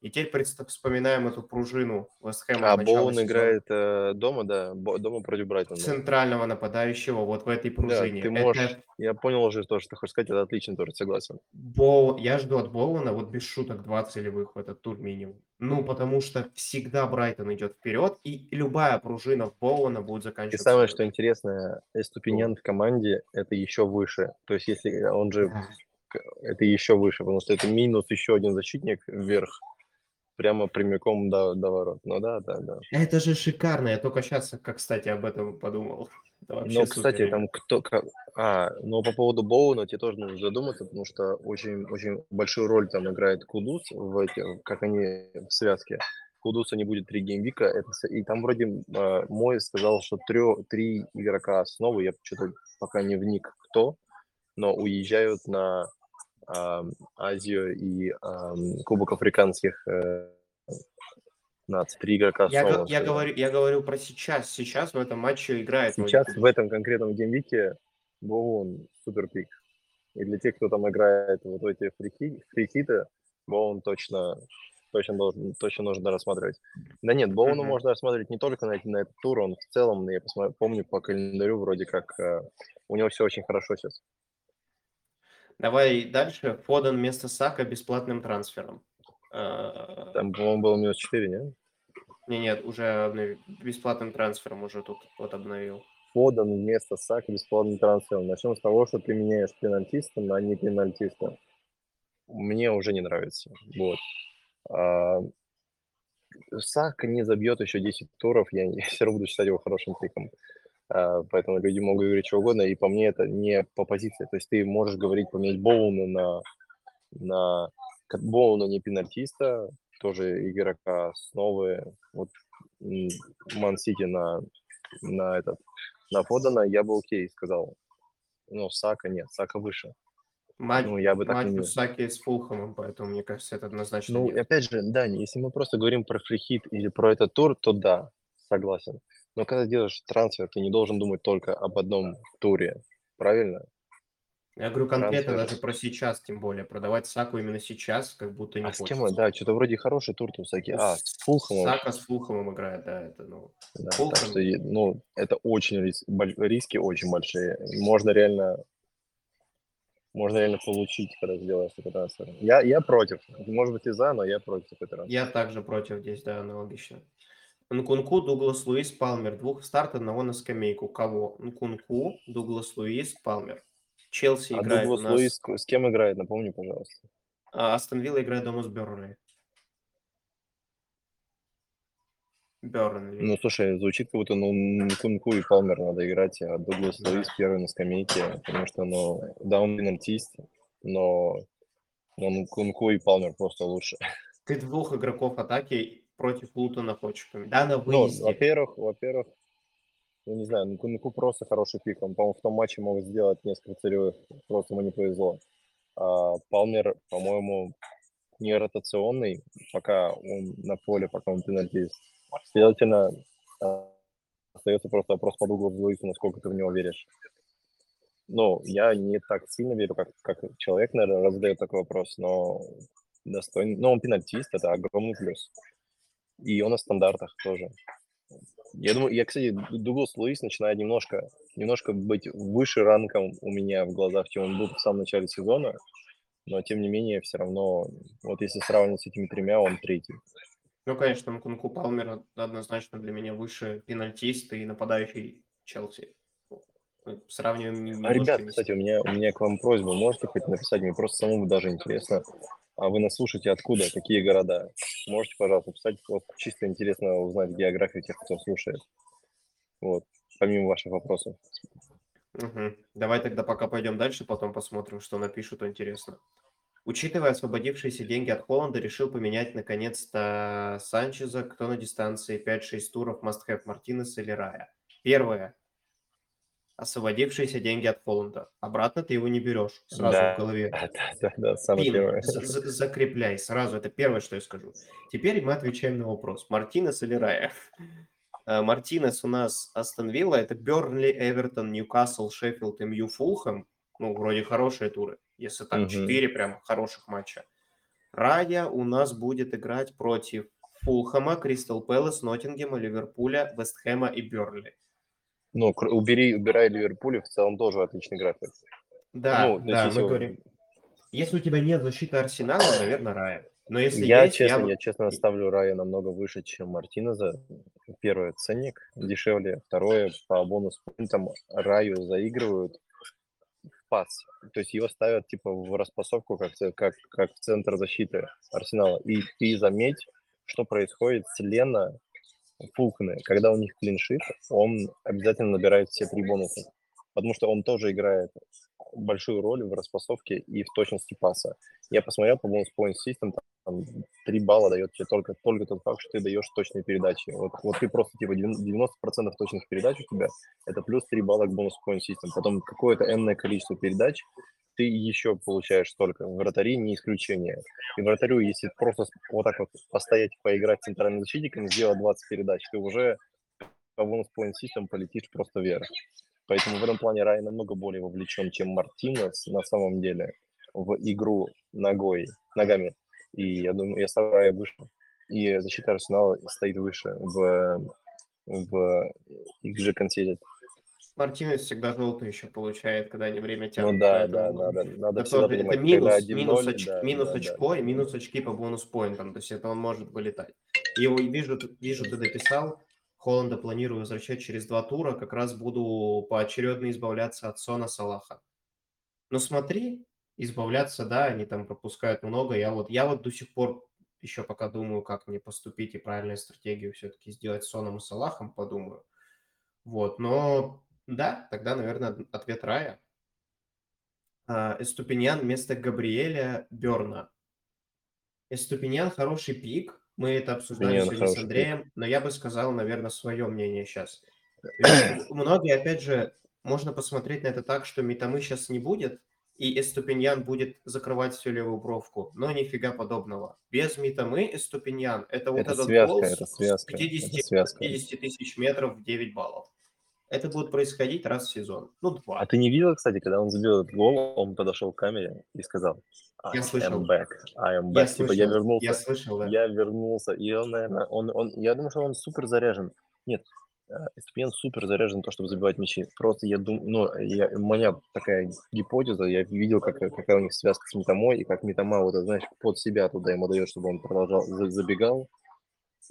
И теперь представ- вспоминаем эту пружину Вестхэма А с начала Боун сезона. играет э, дома, да, дома против Брайтона. да. Центрального нападающего вот в этой Да, пружине. ты Это можешь, я понял уже то, что ты хочешь сказать, это отлично тоже, согласен. Боу... Я жду от Боуэна вот без шуток 20 целевых в этот тур минимум. Ну, потому что всегда Брайтон идет вперед, и любая пружина в Боуэна будет И заканчиваться. самое, что интересное, Эступиньян в команде это еще выше. То есть, если он же Да. это еще выше, потому что это минус еще один защитник вверх, прямо прямиком до, до ворот. Ну да, да, да. Это же шикарно. Я только сейчас, как, кстати, об этом подумал. Это Но, кстати, супер. там кто... А, но по поводу Боуна тебе тоже нужно задуматься, потому что очень, очень большую роль там играет Кудус, в эти, как они в связке. Кудуса не будет три геймвика, это, и там вроде э, мой сказал, что трё- три игрока основы, я что-то пока не вник кто, но уезжают на Азию и ам, Кубок африканских э, наций. Три игрока Я, он я, говорю, я говорю про сейчас. Сейчас в этом матче играет. Сейчас Кудус. в этом конкретном геймвике Боун супер pick. И для тех, кто там играет вот эти фрихиты, Боун точно, точно, должен, точно нужно рассматривать. Да нет, Боуну Мгм. можно рассматривать не только на, на этот тур, он в целом, я посмотрю, помню по календарю, вроде как э, у него все очень хорошо сейчас. Давай дальше. Фоден вместо Сака бесплатным трансфером. Э, Там, по-моему, было минус 4, нет? Не, нет, уже обнови- бесплатным трансфером уже тут вот обновил. Фоден вместо Сака бесплатным трансфером. Начнем с того, что ты меняешь пенальтиста на не пенальтиста. Мне уже не нравится. Вот. А, Сака не забьет еще 10 туров, я, я все равно буду считать его хорошим пиком. А, поэтому люди могут говорить что угодно, и по мне это не по позиции. То есть ты можешь говорить поменять Боуна на, на Боуна не пенальтиста, тоже игрока основы. Вот Ман-Сити на, на этот на Фодена я бы окей сказал. Но Сака нет, Сака выше. Матч, Ну, я бы так матч не. Саки с Фулхэмом, поэтому, мне кажется, это однозначно Ну, нет. опять же, да, если мы просто говорим про free hit или про этот тур, то да, согласен. Но когда делаешь трансфер, ты не должен думать только об одном туре, правильно? Я говорю конкретно трансфер. даже про сейчас, тем более. Продавать Саку именно сейчас, как будто не а с хочется. кем, да, что-то вроде хороший тур тут всякие. А, с Фулхэмом, Сака с Фулхэмом играет, да, это, ну... да, Фулхэм. так что, ну, это очень рис- риски очень большие. Можно реально, можно реально получить, когда ты делаешь такой трансфер. Я, я против. Может быть и за, но я против такой трансфер. Я также против здесь, да, аналогично. Нкунку, Дуглас Луис, Палмер. Двух старт, одного на скамейку. Кого? Нкунку, Дуглас Луис, Палмер. Челси А играет Дуглас у нас... Луис с кем играет, напомни, пожалуйста. А, Астон Вилла играет дома с Бернли. Бернли. Ну, слушай, звучит, как будто ну, Нкунку и Палмер надо играть, а Дуглас Да. Луис первый на скамейке, потому что, ну, да, он пенальтист, но, но Нкунку и Палмер просто лучше. Ты двух игроков атаки против Лутона поменять. Да, на Ну, выезде. во-первых, во-первых, ну, не знаю, Нкунку просто хороший пик, он, по-моему, в том матче мог сделать несколько целевых, просто ему не повезло. А Палмер, по-моему, не ротационный, пока он на поле, пока он пенальтист. Следовательно, а, остается просто вопрос по Дугласу Луису, насколько ты в него веришь. Ну, я не так сильно верю, как, как человек, наверное, задает такой вопрос, но достойный. Но он пенальтист, это огромный плюс. И он на стандартах тоже. Я думаю, я, кстати, Ду- Дуглас Луис начинает немножко, немножко быть выше ранком у меня в глазах, чем он был в самом начале сезона, но тем не менее, все равно, вот если сравнивать с этими тремя, он третий. Ну, конечно, Нкунку Палмер однозначно для меня выше пенальтист и нападающий Челси. Сравниваем А, ребят, кстати, у меня, у меня к вам просьба, можете хоть написать, мне просто самому даже интересно, а вы нас слушаете откуда, какие города? Можете, пожалуйста, писать, вот чисто интересно узнать географию тех, кто слушает. Вот, помимо ваших вопросов. Мгм. Давай тогда пока пойдем дальше, потом посмотрим, что напишут интересно. Учитывая освободившиеся деньги от Холланда, решил поменять наконец-то Санчеза. Кто на дистанции 5-6 туров must have Мартинес или Рая? Первое. Освободившиеся деньги от Холланда. Обратно ты его не берешь сразу Да. в голове. Да, да, да, самое Пин, закрепляй сразу. Это первое, что я скажу. Теперь мы отвечаем на вопрос. Мартинес или Рая? Э, Мартинес у нас Астон Вилла. Это Бернли, Эвертон, Ньюкасл, Шеффилд, МЮ, Фулхэм. Ну, вроде хорошие туры. Если Мгм. четыре прям хороших матча. Рая у нас будет играть против Фулхэма, Кристал Пэлас, Ноттингема, Ливерпуля, Вестхэма и Бернли. Ну, убери, убирай Ливерпуль, в целом тоже отличный график. Да, ну, да, мы говорим. Если у тебя нет защиты Арсенала, наверное, Рая. Но если я, есть, честно, я... я честно ставлю Рая намного выше, чем Мартинеза. Первое, ценник дешевле. Второе, по бонус пунктам Раю заигрывают в пас. То есть его ставят типа в распасовку, как, как, как в центр защиты Арсенала. И ты заметь, что происходит с Лена Фулкне. Когда у них клиншит, он обязательно набирает все три бонуса. Потому что он тоже играет большую роль в распасовке и в точности паса. Я посмотрел по бонус point system, там 3 балла дает тебе только, только тот факт, что ты даешь точные передачи. Вот, вот ты просто типа 90% точных передач у тебя, это плюс 3 балла к бонус point system. Потом какое-то энное количество передач, ты еще получаешь столько. Вратари не исключение. И вратарю, если просто вот так вот постоять, поиграть центральным защитником, сделать 20 передач, ты уже по бонус point system полетишь просто вверх. Поэтому в этом плане Рай намного более вовлечен, чем Мартинес на самом деле в игру ногой, ногами. И я думаю, я ставлю выше. И защита Арсенала стоит выше в, в XG Conceded. Мартинес всегда желтый еще получает, когда они время тянут. Ну да, да, да, да. Надо это, тоже, это минус, минус, оч, да, минус да, очко да. и минус очки по бонус поинтам. То есть это он может вылетать. И его вижу, вижу, ты дописал, Холланда планирую возвращать через два тура, как раз буду поочередно избавляться от Сона Салаха. Но смотри, избавляться, да, они там пропускают много. Я вот, я вот до сих пор еще пока думаю, как мне поступить и правильную стратегию все-таки сделать с Соном и Салахом, подумаю. Вот, но да, тогда, наверное, ответ Рая. А, Эступиньян вместо Габриэля Берна. Эступиньян хороший пик, мы это обсуждали Нет, сегодня с Андреем, но я бы сказал, наверное, свое мнение сейчас. Многие, опять же, можно посмотреть на это так, что Митамы сейчас не будет, и Эступиньян будет закрывать всю левую бровку, но нифига подобного. Без Митамы Эступиньян – это вот это этот связка, гол это связка, 50, это связка. 50 тысяч метров в 9 баллов. Это будет происходить раз в сезон. Ну, два. А ты не видел, кстати, когда он забил этот гол, он подошел к камере и сказал, I я слышал. am back, I am back. Я типа, слышал, я вернулся. Я слышал, да. Я вернулся. И он, наверное, он, он, я думаю, что он супер заряжен. Нет, Эступьян супер заряжен на то, чтобы забивать мячи. Просто я думаю, ну, я, у меня такая гипотеза, я видел, как, какая у них связка с Митамой, и как Митама, вот, знаешь, под себя туда ему дает, чтобы он продолжал, забегал.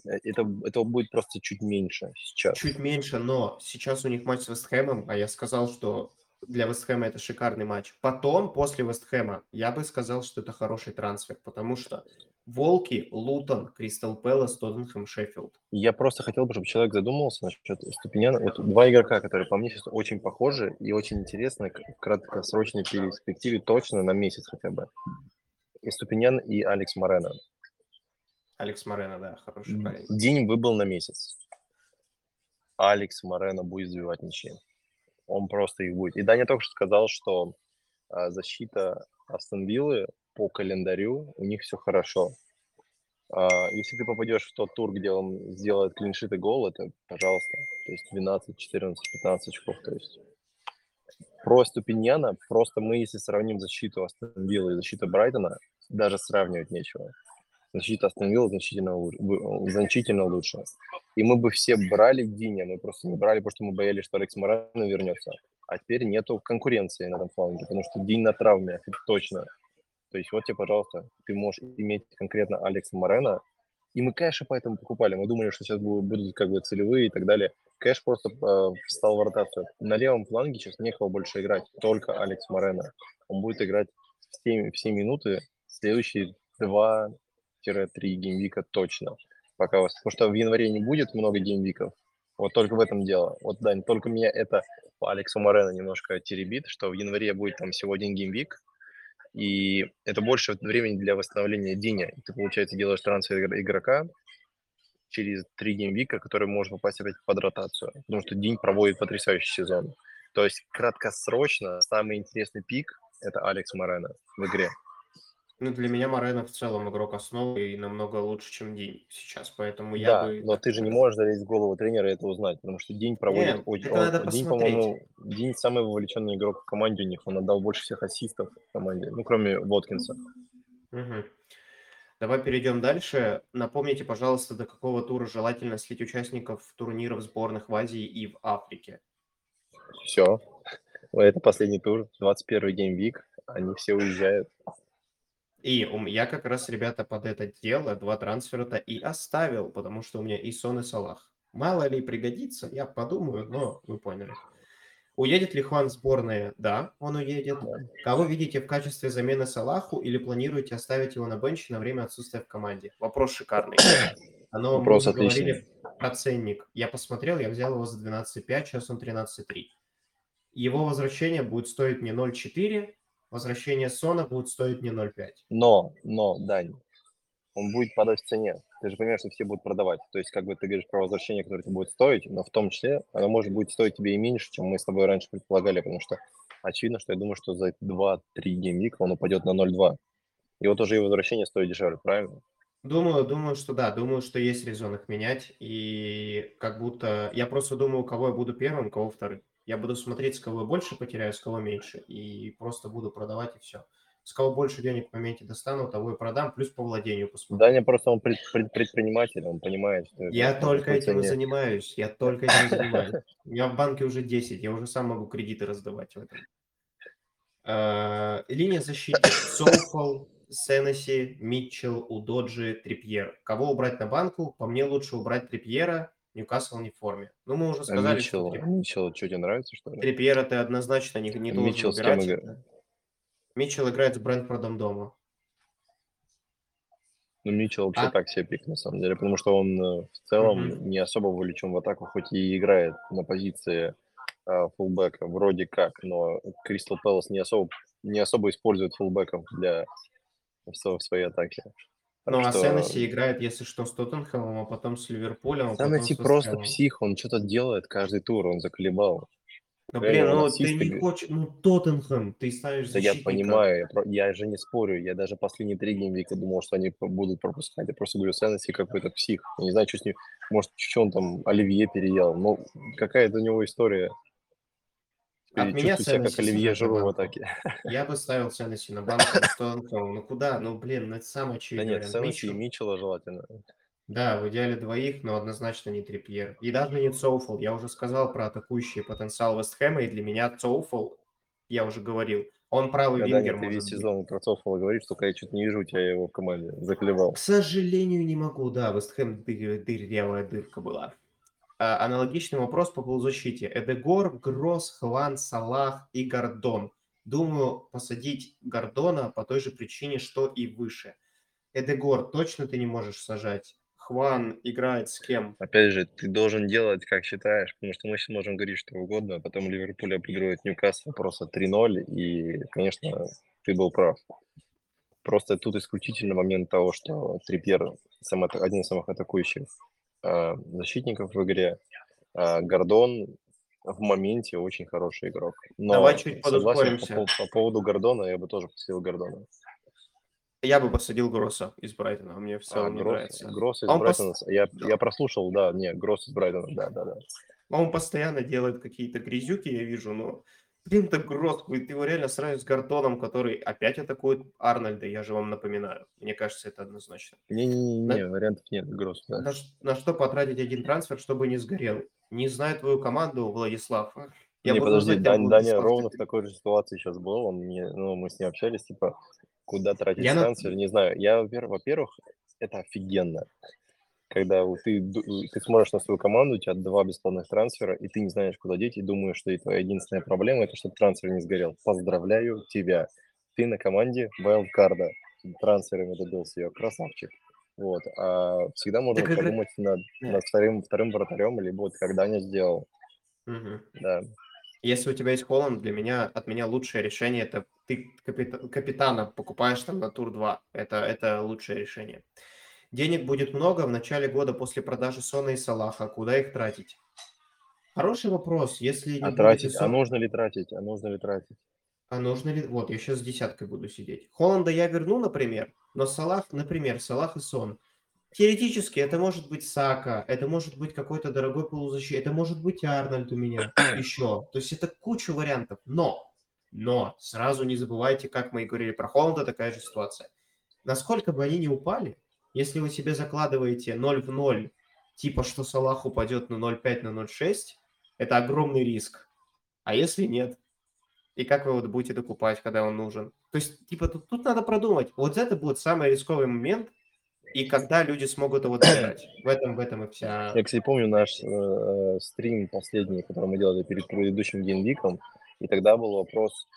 Э, это, этого будет просто чуть меньше сейчас. Чуть меньше, но сейчас у них матч с Вестхэмом, а я сказал, что для Вестхэма это шикарный матч. Потом, после Вестхэма, я бы сказал, что это хороший трансфер, потому что Волки, Лутон, Кристал Пэлас, Тоттенхэм, Шеффилд. Я просто хотел бы, чтобы человек задумался насчет Ступиняна. Вот два игрока, которые по мне сейчас очень похожи и очень интересны в краткосрочной перспективе, точно на месяц хотя бы. И Ступинян, и Алекс Морено. Алекс Морено, да, хороший парень. День выбыл на месяц. Алекс Морено будет забивать ничьи. Он просто их будет. И Даня только что сказал, что а, защита Астон Виллы по календарю у них все хорошо. А, если ты попадешь в тот тур, где он сделает клиншит и гол, это, пожалуйста, то есть 12, 14, 15 очков, то есть про Ступиньяна, просто мы, если сравним защиту Астон Вилла и защиту Брайтона, даже сравнивать нечего защита остановилась значительно, значительно лучше. И мы бы все брали Диня, мы просто не брали, потому что мы боялись, что Алекс Морано вернется. А теперь нету конкуренции на этом фланге, потому что Динь на травме, это точно. То есть вот тебе, пожалуйста, ты можешь иметь конкретно Алекса Морена, и мы кэши поэтому покупали. Мы думали, что сейчас будут, как бы целевые и так далее. Кэш просто э, встал в ротацию. На левом фланге сейчас некого больше играть, только Алекс Морено. Он будет играть все, все минуты следующие два 2-3 геймвика точно. Пока вас, потому что в январе не будет много геймвиков. Вот только в этом дело. Вот, Дань, только меня это по Алексу Морено немножко теребит, что в январе будет там всего один gameweek, и это больше времени для восстановления Диня. Ты, получается, делаешь трансфер игрока через три геймвика, который может попасть опять под ротацию. Потому что День проводит потрясающий сезон. То есть краткосрочно самый интересный пик – это Алекс Морено в игре. Ну, для меня Морено в целом игрок основы и намного лучше, чем День сейчас, поэтому я Да, бы... но ты же не можешь залезть в голову тренера и это узнать, потому что День проводит Не, очень... это надо День, по-моему, День самый вовлеченный игрок в команде у них, он отдал больше всех ассистов в команде, ну, кроме Воткинса. Мгм. Давай перейдем дальше. Напомните, пожалуйста, до какого тура желательно слить участников турниров сборных в Азии и в Африке. Все. Это последний тур, 21 геймвик. Они все уезжают. И я как раз, ребята, под это дело два трансфера-то и оставил, потому что у меня и Сон, и Салах. Мало ли пригодится, я подумаю, но вы поняли. Уедет ли Хуан в сборная? Да, он уедет. Кого видите в качестве замены Салаху или планируете оставить его на бенче на время отсутствия в команде? Вопрос шикарный. Оно, Вопрос мы отличный. про ценник. Я посмотрел, я взял его за 12,5, сейчас он 13,3. Его возвращение будет стоить мне 0,4, возвращение Сона будет стоить мне 0,5. Но, но, Дань, он будет падать в цене. Ты же понимаешь, что все будут продавать. То есть, как бы ты говоришь про возвращение, которое тебе будет стоить, но в том числе оно может будет стоить тебе и меньше, чем мы с тобой раньше предполагали, потому что очевидно, что я думаю, что за 2-3 геймвика он упадет на 0,2. И вот уже и возвращение стоит дешевле, правильно? Думаю, думаю, что да, думаю, что есть резон их менять, и как будто я просто думаю, кого я буду первым, кого вторым. Я буду смотреть, с кого больше потеряю, с кого меньше, и просто буду продавать и все с кого больше денег в моменте достану, того и продам, плюс по владению посмотрю. Да, не просто он пред, пред, предприниматель, он понимает, что Я только этим и занимаюсь, я только этим занимаюсь. У меня в банке уже 10, я уже сам могу кредиты раздавать в этом. А, линия защиты Соуфол, Сенеси, Митчелл, Удоджи, Трипьер. Кого убрать на банку? По мне лучше убрать Трипьера, Ньюкасл не в форме. Ну, мы уже сказали, Митчелл, что... Митчелл, что тебе нравится, что ли? Трипьера ты однозначно не, не должен Митчелл убирать. С кем играет? Митчелл играет с Брентфордом дома. Ну, Митчелл вообще а? так себе пик, на самом деле, потому что он э, в целом угу. не особо вовлечен в атаку, хоть и играет на позиции э, фулбэка, вроде как, но Кристал Пэлас не особо, не особо использует фулбэков для в, в своей атаке. Ну, а что... Сеннесси играет, если что, с Тоттенхэмом, а потом с Ливерпулем. А Сеннесси просто псих, он что-то делает каждый тур, он заколебал. Да блин, ну ты не хочешь, ну Тоттенхэм, ты ставишь Да я понимаю, я, я же не спорю, я даже последние три геймвика думал, что они будут пропускать. Я просто говорю, Сеннесси какой-то псих. Я не знаю, что с ним, может, что он там Оливье переел, но какая-то у него история. От меня себя как Оливье Жиру в атаке. Я бы ставил Сеннесси на банку с Тоттенхэмом. Ну куда? Ну блин, ну это самое очевидное. Да нет, Сеннесси и Митчелла желательно. Да, в идеале двоих, но однозначно не Трипьер. И даже не Цоуфол. Я уже сказал про атакующий потенциал Вестхэма, и для меня Цоуфол, я уже говорил, он правый Когда вингер ты весь сезон про Цоуфола говоришь, только я что-то не вижу у тебя его в команде. Заклевал. К сожалению, не могу. Да, Вестхэм дыр, дырявая дырка была. А, аналогичный вопрос по полузащите. Эдегор, Гросс, Хван, Салах и Гордон. Думаю, посадить Гордона по той же причине, что и выше. Эдегор точно ты не можешь сажать. Хван играет с кем? Опять же, ты должен делать, как считаешь, потому что мы сейчас можем говорить что угодно, а потом Ливерпуль обыгрывает Ньюкасл просто 3-0, и, конечно, ты был прав. Просто тут исключительно момент того, что Трипьер сам, один из самых атакующих э, защитников в игре, а Гордон в моменте очень хороший игрок. Но Давай чуть согласен, по, по поводу Гордона, я бы тоже посетил Гордона. Я бы посадил Гросса из Брайтона, мне в целом а, не Гросс, нравится. Гросс из Он Брайтона, пос... я, я прослушал, да, не, Гросс из Брайтона, да, да, да. Он постоянно делает какие-то грязюки, я вижу, но, блин, так Гросс, ты его реально сравниваешь с Гартоном, который опять атакует Арнольда, я же вам напоминаю. Мне кажется, это однозначно. Не-не-не, на... вариантов нет, Гросс, да. На, на что потратить один трансфер, чтобы не сгорел? Не знаю твою команду, Владислав. Я не, подожди, Дань, Даня ровно в такой же ситуации сейчас был, он мне, ну, мы с ним общались, типа, куда тратить я трансфер, на... не знаю. Я, во-первых, это офигенно. Когда ты, ты смотришь на свою команду, у тебя два бесплатных трансфера, и ты не знаешь, куда деть, и думаешь, что и твоя единственная проблема – это чтобы трансфер не сгорел. Поздравляю тебя. Ты на команде Wildcard. Трансферами добился ее. Красавчик. Вот. А всегда можно так подумать как... над, над вторым, вторым вратарем, либо вот когда не сделал. Угу. Да. Если у тебя есть Холланд, для меня, от меня лучшее решение – это ты капитана покупаешь там на тур 2. Это, это лучшее решение. Денег будет много в начале года после продажи Сона и Салаха. Куда их тратить? Хороший вопрос. Если а, тратить, Сон... а нужно ли тратить? А нужно ли тратить? А нужно ли... Вот, я сейчас с десяткой буду сидеть. Холланда я верну, например, но Салах, например, Салах и Сон. Теоретически это может быть Сака, это может быть какой-то дорогой полузащитник, это может быть Арнольд у меня еще. То есть это куча вариантов. Но но сразу не забывайте, как мы и говорили про Холланда, такая же ситуация. насколько бы они не упали, если вы себе закладываете 0 в 0, типа что Салах упадет на 0,5, на 0,6, это огромный риск. А если нет? И как вы вот будете докупать, когда он нужен? То есть, типа, тут, тут надо продумать. Вот это будет самый рисковый момент, и когда люди смогут его добрать. В этом, в этом и вся... Я, кстати, помню наш э, стрим последний, который мы делали перед предыдущим геймвиком, и тогда был вопрос,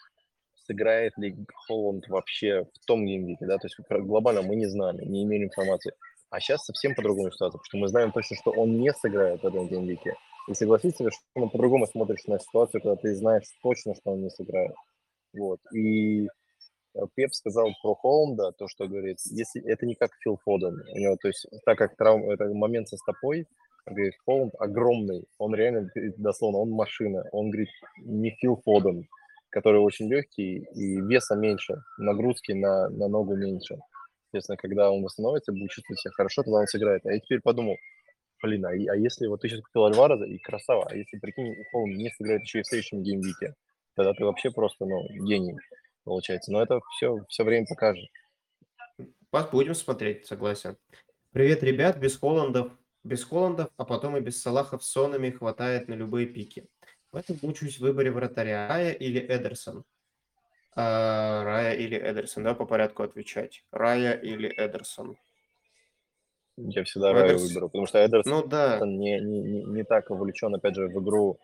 сыграет ли Холланд вообще в том геймвике, да, то есть глобально мы не знали, не имели информации. А сейчас совсем по-другому ситуация, потому что мы знаем точно, что он не сыграет в этом геймвике. И согласиться, что ну, по-другому смотришь на ситуацию, когда ты знаешь точно, что он не сыграет. Вот. И э, Пеп сказал про Холмда, то, что говорит, если это не как Фил Фоден, у него, то есть, так как травм, это момент со стопой, говорит, Холмд огромный, он реально, дословно, он машина, он, говорит, не Фил Фоден, который очень легкий и веса меньше, нагрузки на, на ногу меньше. Соответственно, когда он восстановится, будет чувствовать себя хорошо, тогда он сыграет. А я теперь подумал, блин, а, а если вот ты сейчас купил Альвараза и красава, а если, прикинь, Холм не сыграет еще и в следующем геймвике, тогда ты вообще просто, ну, гений, получается. Но это все, все время покажет. Будем смотреть, согласен. Привет, ребят, без Холландов, без Холландов, а потом и без Салахов Сонами хватает на любые пики. В этом мучаюсь в выборе вратаря Рая или Эдерсон. А, Рая или Эдерсон, да, по порядку отвечать. Рая или Эдерсон. Я всегда Эдерс... выберу, потому что Эдерсон ну, да. не, не, не, так увлечен, опять же, в игру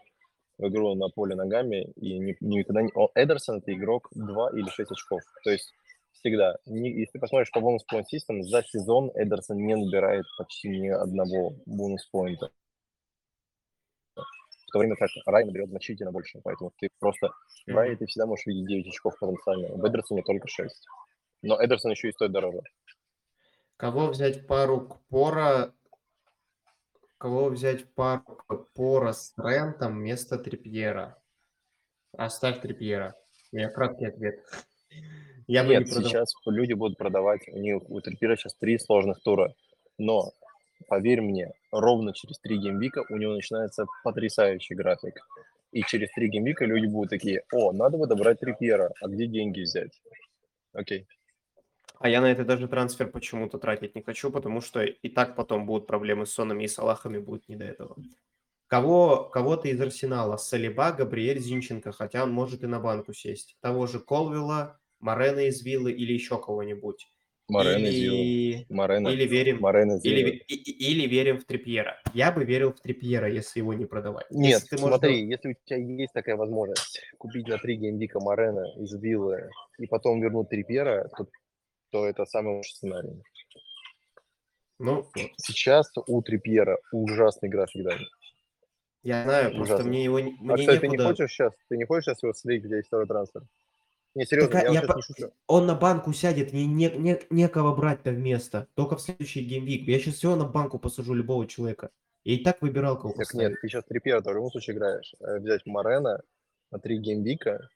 в игру на поле ногами, и не, никогда не... О, Эдерсон – это игрок 2 или 6 очков, то есть всегда. Не, если ты посмотришь по бонус point систем, за сезон Эдерсон не набирает почти ни одного бонус-поинта. В то время как Рай наберет значительно больше, поэтому ты просто в Рае ты всегда можешь видеть 9 очков потенциально, в Эдерсоне только 6. Но Эдерсон еще и стоит дороже. Кого взять пару к Пора? Кого взять пару к Пора с Трентом вместо Трипьера? Оставь Трипьера. У меня краткий ответ. Я Нет, не продав... сейчас люди будут продавать, у них у Трипьера сейчас три сложных тура, но поверь мне, ровно через три геймвика у него начинается потрясающий график. И через три геймвика люди будут такие, о, надо бы добрать Трипьера, а где деньги взять? Окей. А я на это даже трансфер почему-то тратить не хочу, потому что и так потом будут проблемы с Сонами и Салахами, будет не до этого. Кого, кого-то из Арсенала, Салиба, Габриэль Зинченко, хотя он может и на банку сесть. Того же Колвилла, Морена из Виллы или еще кого-нибудь. Морена из Виллы. Морена. Или верим, Морена или, или верим в Трипьера. Я бы верил в Трипьера, если его не продавать. Нет, если ты смотри, можешь... если у тебя есть такая возможность купить на три геймдика Морена из Виллы и потом вернуть Трипьера, то то это самый лучший сценарий. Ну, сейчас у Трипьера ужасный график да. Я знаю, просто Ужасно. мне его мне а, кстати, некуда... ты не хочешь сейчас, ты не хочешь сейчас его слить, где есть второй трансфер? Не, серьезно, так, я, я по... не шучу. Он на банку сядет, мне не, не, некого брать-то вместо. Только в следующий геймвик. Я сейчас все на банку посажу любого человека. Я и так выбирал, кого так нет, ты сейчас Трипьера в любом случае играешь. Э, взять Морена на три геймвика,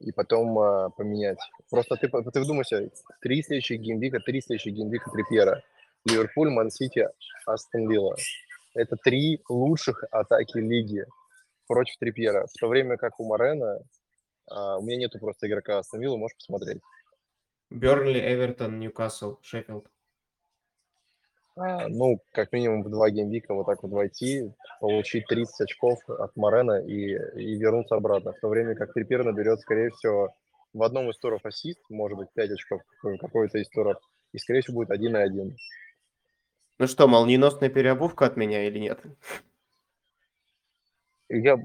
и потом а, поменять. Просто ты, ты вдумайся, три следующих геймвика, три следующих геймвика Трипьера. Ливерпуль, Ман-Сити, Астон Вилла. Это три лучших атаки лиги против Трипьера. В то время как у Морена а, у меня нету просто игрока Астон Вилла, можешь посмотреть. Бернли, Эвертон, Ньюкасл, Шеффилд. А, ну, как минимум в два геймвика вот так вот войти, получить 30 очков от Морена и, и вернуться обратно. В то время как Трипер наберет, скорее всего, в одном из туров ассист, может быть, 5 очков какой-то из туров, и, скорее всего, будет один на один. Ну что, молниеносная переобувка от меня или нет? Я...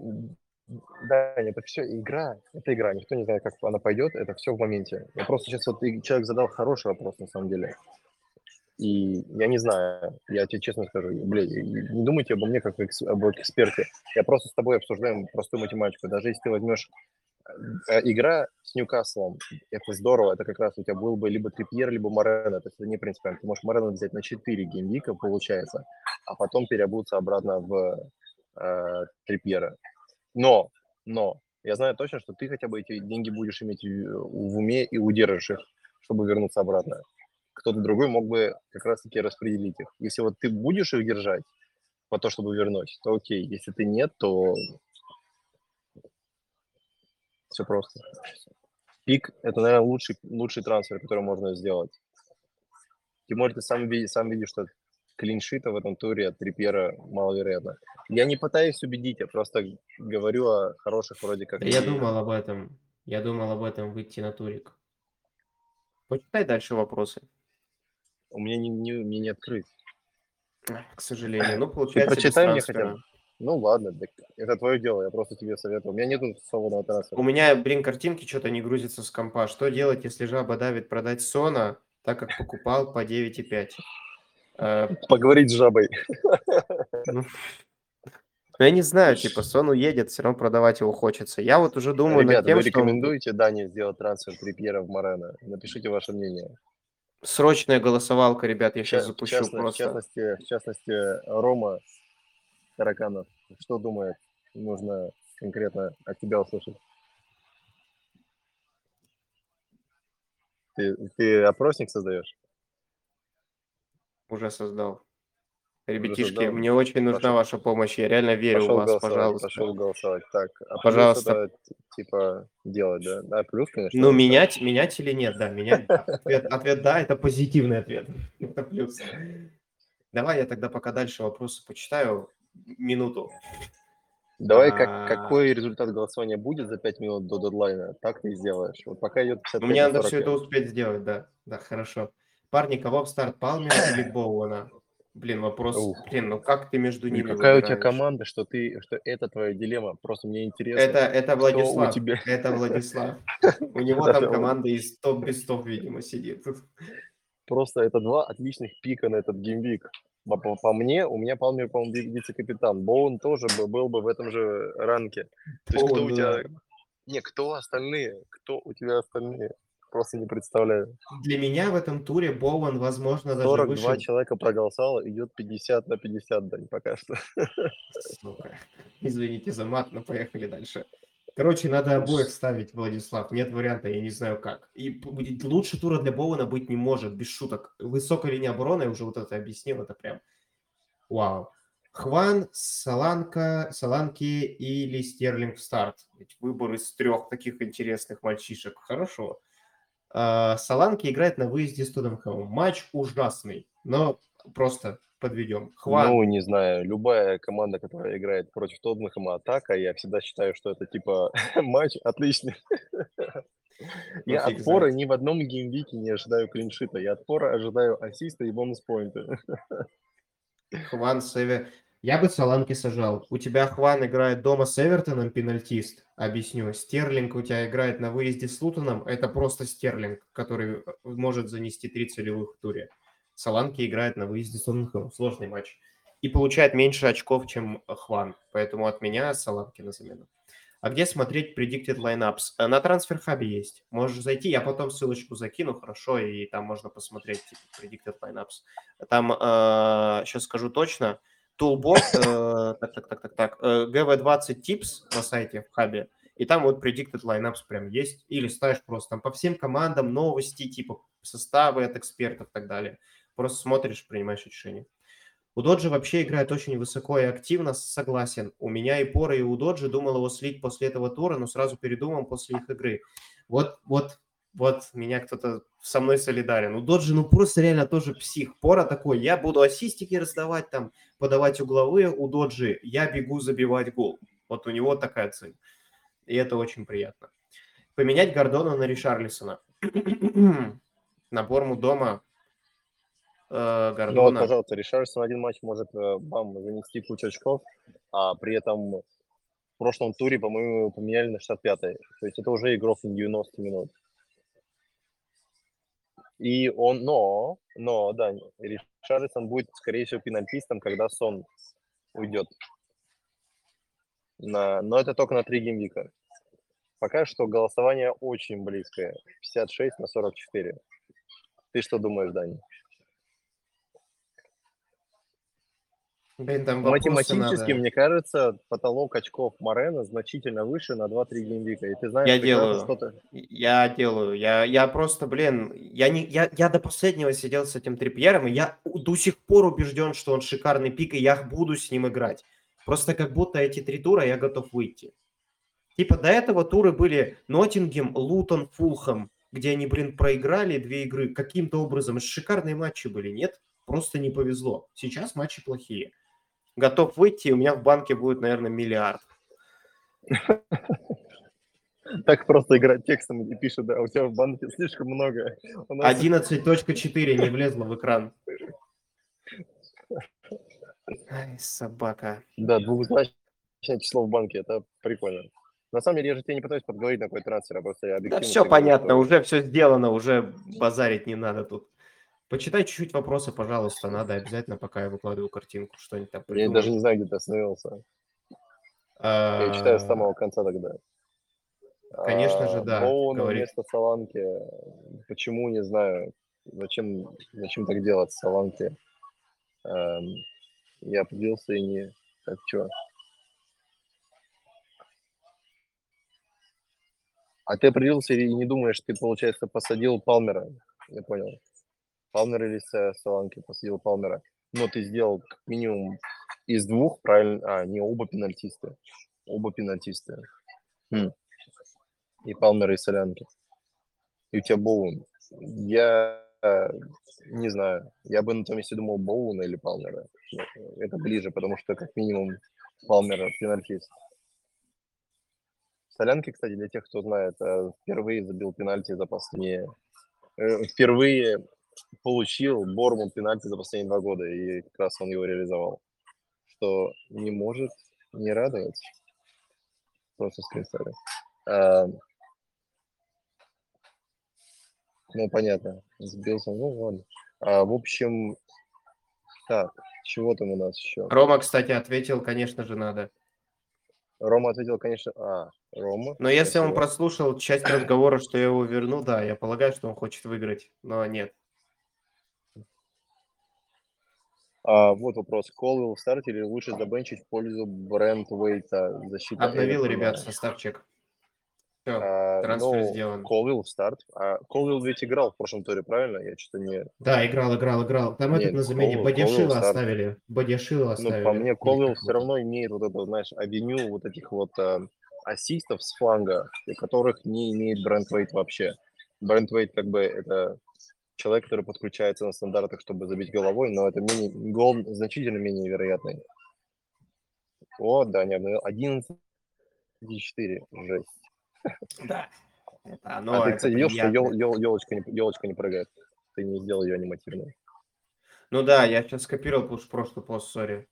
Да, это все игра, это игра, никто не знает, как она пойдет, это все в моменте. Я просто сейчас вот человек задал хороший вопрос, на самом деле. И я не знаю, я тебе честно скажу, блин, не думайте обо мне как об эксперте. Я просто с тобой обсуждаем простую математику. Даже если ты возьмешь э, игра с Ньюкаслом, это здорово, это как раз у тебя был бы либо Трипьер, либо Морено, то есть это не принципиально. Ты можешь Морено взять на 4 геймвика, получается, а потом переобуться обратно в э, Трипьера. Но, но, я знаю точно, что ты хотя бы эти деньги будешь иметь в, уме и удержишь их, чтобы вернуться обратно кто-то другой мог бы как раз-таки распределить их. Если вот ты будешь их держать по то, чтобы вернуть, то окей. Если ты нет, то все просто. Пик – это, наверное, лучший, лучший трансфер, который можно сделать. Более ты сам, сам видишь, что клиншита в этом туре от Трипьера маловероятно. Я не пытаюсь убедить, я просто говорю о хороших вроде как... Да я думал об этом. Я думал об этом выйти на турик. Почитай дальше вопросы. У меня не, не, мне не открыть. К сожалению. Ну, получается, прочитай мне хотя бы. Ну ладно, это твое дело, я просто тебе советую. У меня нету свободного трансфера. У меня, блин, картинки что-то не грузятся с компа. Что делать, если жаба давит продать Сона, так как покупал по 9,5? Поговорить с жабой. Ну, я не знаю, типа, Сон уедет, все равно продавать его хочется. Я вот уже думаю Ребята, над тем, вы что... рекомендуете Дане сделать трансфер Трипьера в Морено? Напишите ваше мнение. Срочная голосовалка, ребят, я сейчас Ча- запущу в, частности, в, просто. частности, в частности, Рома Тараканов, что думает? Нужно конкретно от тебя услышать. Ты, ты опросник создаешь? Уже создал. Ребятишки, создал? мне очень нужна Пошел. ваша помощь. Я реально верю пошел в вас, голосовать, пожалуйста. Пошел голосовать. Так, а плюс Пожалуйста. это, типа делать, да? Да, плюс, конечно. Ну, менять, менять или нет, да, менять. да. Ответ, ответ да, это позитивный ответ. Это плюс. Давай я тогда пока дальше вопросы почитаю. Минуту. Давай, А. как, какой результат голосования будет за 5 минут до дедлайна, так ты и сделаешь. Вот пока идет 55 Ну, Мне надо на все это 45. успеть сделать, да. Да, хорошо. Парни, кого в старт Палмера или Боуэна? Блин, вопрос. Ух. Блин, ну как ты между И ними какая у тебя выбираешь? команда, что ты, что это твоя дилемма? Просто мне интересно. Это, это у Владислав. тебя? Это Владислав. У него там команда из топ без топ, видимо, сидит. Просто это два отличных пика на этот геймвик. По, по- по мне, у меня Палмер, по-моему, ви- вице-капитан. Боун тоже бы- был бы в этом же ранке. То есть кто у тебя... Не, кто остальные? Кто у тебя остальные? Просто не представляю. Для меня в этом туре Боуэн, возможно, даже 42 выше... человека проголосовало, идет 50 на 50, Дань, пока что. Сука. Извините за мат, но поехали дальше. Короче, надо обоих ставить, Владислав. Нет варианта, я не знаю как. И лучше тура для Боуэна быть не может, без шуток. Высокая линия обороны, я уже вот это объяснил, это прям вау. Хван, Саланка, Саланки или Стерлинг в старт. Ведь выбор из трех таких интересных мальчишек. Хорошо. А, Саланки играет на выезде с Тоттенхэмом. Матч ужасный, но просто подведем. Хван, Ну, не знаю, любая команда, которая играет против Тоттенхэма атака, я всегда считаю, что это типа матч отличный. Я фиг от Фора знает. ни в одном геймвике не ожидаю клиншита. Я от Фора ожидаю ассиста и бонус-поинта. Хван Север. Я бы Саланки сажал. У тебя Хван играет дома с Эвертоном, пенальтист. Объясню. Стерлинг у тебя играет на выезде с Лутоном. Это просто Стерлинг, который э, может занести три целевых в туре. Саланки играет на выезде с Тоттенхэмом. Сложный матч. И получает меньше очков, чем Хван. Поэтому от меня Саланки на замену. А где смотреть Predicted Lineups? Э, На трансфер-хабе есть. Можешь зайти, я потом ссылочку закину, хорошо, и там можно посмотреть типа, Predicted Lineups. Там, сейчас скажу точно, Toolbot, э, так, так, так, так, так, э, GV20 Tips на сайте в хабе, и там вот Predicted Lineups прям есть, или ставишь просто там по всем командам новости, типа составы от экспертов и так далее. Просто смотришь, принимаешь решение. У Доджи вообще играет очень высоко и активно, согласен. У меня и Пора, и у Доджи думал его слить после этого тура, но сразу передумал после их игры. Вот, вот, вот меня кто-то со мной солидарен. У Доджи, ну просто реально тоже псих. Пора такой, я буду ассистики раздавать там, подавать угловые. У Доджи я бегу забивать гол. Вот у него такая цель. И это очень приятно. Поменять Гордона на Ришарлисона. На Борму дома э, Ну вот, Гордона. пожалуйста, Ришарсон один матч может э, бам, занести кучу очков, а при этом в прошлом туре, по-моему, поменяли на 65-й. То есть это уже игрок на 90 минут. И он, но, но, да, Ришарлисон будет, скорее всего, пенальтистом, когда Сон уйдет. На, но это только на три геймвика. Пока что голосование очень близкое. 56 на 44. Ты что думаешь, Дани? Блин, там Математически, надо. мне кажется, потолок очков Морена значительно выше на 2-3 геймвика. И ты знаешь, Я делаю. Я делаю. Я, я просто, блин, я, не, я, я до последнего сидел с этим Трипьером, и я до сих пор убежден, что он шикарный пик, и я буду с ним играть. Просто как будто эти три тура я готов выйти. Типа до этого туры были Ноттингем, Лутон, Фулхэм. где они, блин, проиграли две игры каким-то образом. Шикарные матчи были, нет? Просто не повезло. Сейчас матчи плохие. Готов выйти, у меня в банке будет, наверное, миллиард. Так просто играть текстом и пишет, да, у тебя в банке слишком много. нас... 11.4 не влезло в экран. Ай, собака. Да, двухзначное число в банке, это прикольно. На самом деле, я же тебе не пытаюсь подговорить на какой трансфер, а просто я Да все понятно, уже все сделано, уже базарить не надо тут. Почитай чуть-чуть вопросы, пожалуйста, надо обязательно, пока я выкладываю картинку, что-нибудь там придумать. Я даже не знаю, где ты остановился. А... Я читаю с самого конца тогда. Конечно же, да. Боуна вместо Саланки. Почему, не знаю. Зачем, зачем так делать Саланки? Эм, я определился и не... Так, что? А ты определился и не думаешь, ты, получается, посадил Палмера? Я понял. Палмер или Саланки посадил Палмера. Но ты сделал как минимум из двух, правильно? А, не оба пенальтиста. Оба пенальтиста. Хм и Палмера, и Солянки. И у тебя Боун. Я э, не знаю. Я бы на том месте думал Боуна или Палмера. Это ближе, потому что как минимум Палмера пенальтист. Солянки, кстати, для тех, кто знает, э, впервые забил пенальти за последние... Э, впервые получил Борму пенальти за последние два года, и как раз он его реализовал. Что не может не радовать. Просто скринсайдер. Ну, понятно. Сбился. Ну, ладно. А, в общем, так, чего там у нас еще? Рома, кстати, ответил, конечно же, надо. Рома ответил, конечно... А, Рома. Но если он прослушал часть разговора, что я его верну, да, я полагаю, что он хочет выиграть, но нет. А, вот вопрос. Колвилл в старте или лучше забенчить в пользу Брент Уэйта? Защита Обновил, ребят, составчик. Все, а, трансфер ну, сделан. Колвилл в старт. А Колвилл ведь играл в прошлом туре, правильно? Я что-то не... Да, играл, играл, играл. Там Нет, этот на замене Бадяшила оставили. Бадяшила оставили. Ну, по мне, Колвилл все равно имеет вот это, знаешь, авеню вот этих вот э, ассистов с фланга, которых не имеет Брент Вейт вообще. Брент Вейт как бы это человек, который подключается на стандартах, чтобы забить головой, но это менее, гол значительно менее вероятный. О, да, не обновил. 11 4. Жесть. Да. Это оно, а ты, кстати, видел, что ел, ел, елочка, не, елочка не прыгает? Ты не сделал ее анимативной. Ну да, я сейчас скопировал потому что прошлый пост, сори.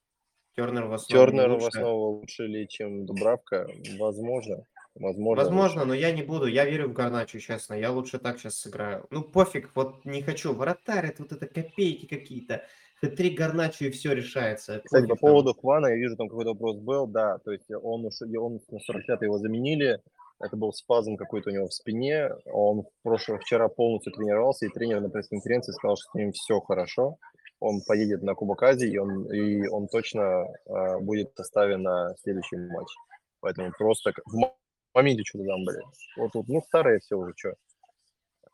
Тернер в основу Тернер лучше. в основу лучше ли, чем Дубравка? Возможно. Возможно, Возможно, но я не буду. Я верю в Гарначу, честно. Я лучше так сейчас сыграю. Ну, пофиг, вот не хочу. Вратарь, это вот это копейки какие-то. Три Гарначу и все решается. Кстати, пофиг по поводу там. Квана, я вижу, там какой-то вопрос был. Да, то есть он, он на 45 его заменили. Это был спазм какой-то у него в спине. Он в прошлое, вчера полностью тренировался, и тренер на пресс-конференции сказал, что с ним все хорошо. Он поедет на Кубок Азии, и он, и он точно э, будет в составе на следующий матч. Поэтому просто в моменте что-то там были. Вот тут, ну, старые все уже, что.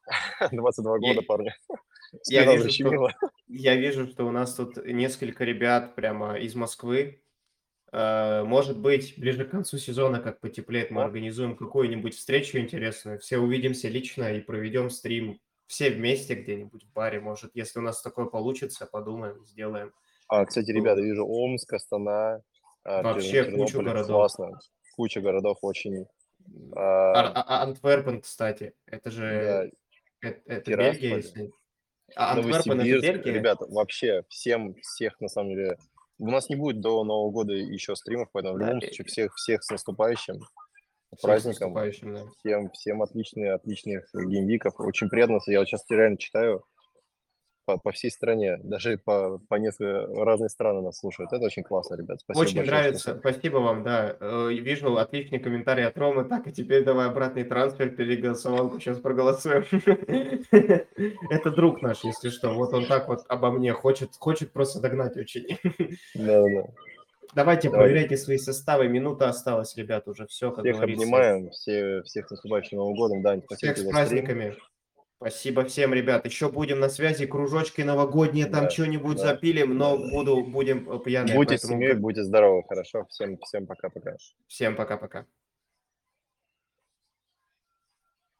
22 года, парни. Я вижу, что, я вижу, что у нас тут несколько ребят прямо из Москвы Э, может быть, ближе к концу сезона, как потеплеет, мы организуем какую-нибудь встречу интересную. Все увидимся лично и проведем стрим все вместе где-нибудь в баре. Может, если у нас такое получится, подумаем, сделаем. А, кстати, ребята, вижу Омск, Астана. А, Вообще кучу городов. Классно. Куча городов очень. А, а, а, Антверпен, кстати, это же... Да. Это, это Бельгия, если... А Антверпен это Бельгия? Ребята, вообще всем, всех, на самом деле, у нас не будет до Нового года еще стримов, поэтому в любом случае всех, всех с наступающим всех праздником. С да. Всем, всем отличные, отличных геймвиков. Очень приятно. Я вот сейчас реально читаю по, по всей стране, даже по, по несколько разные страны нас слушают. Это очень классно, ребят. Спасибо очень большое, нравится. Что... Спасибо вам, да. Э, вижу отличный комментарий от Ромы. Так, и теперь давай обратный трансфер, переголосовалку, сейчас проголосуем. Это друг наш, если что. Вот он так вот обо мне хочет, хочет просто догнать очень. Да, да. Давайте Давай. проверяйте свои составы. Минута осталась, ребят, уже все, как Всех говорится. обнимаем, все, всех с наступающим Новым годом. Да, всех с праздниками. Стрим. Спасибо всем, ребят. Еще будем на связи. Кружочки новогодние, там да, что-нибудь да, запилим, но буду, будем пьяные. Будьте поэтому... семьей, будьте здоровы. Хорошо. Всем, всем пока-пока. Всем пока-пока.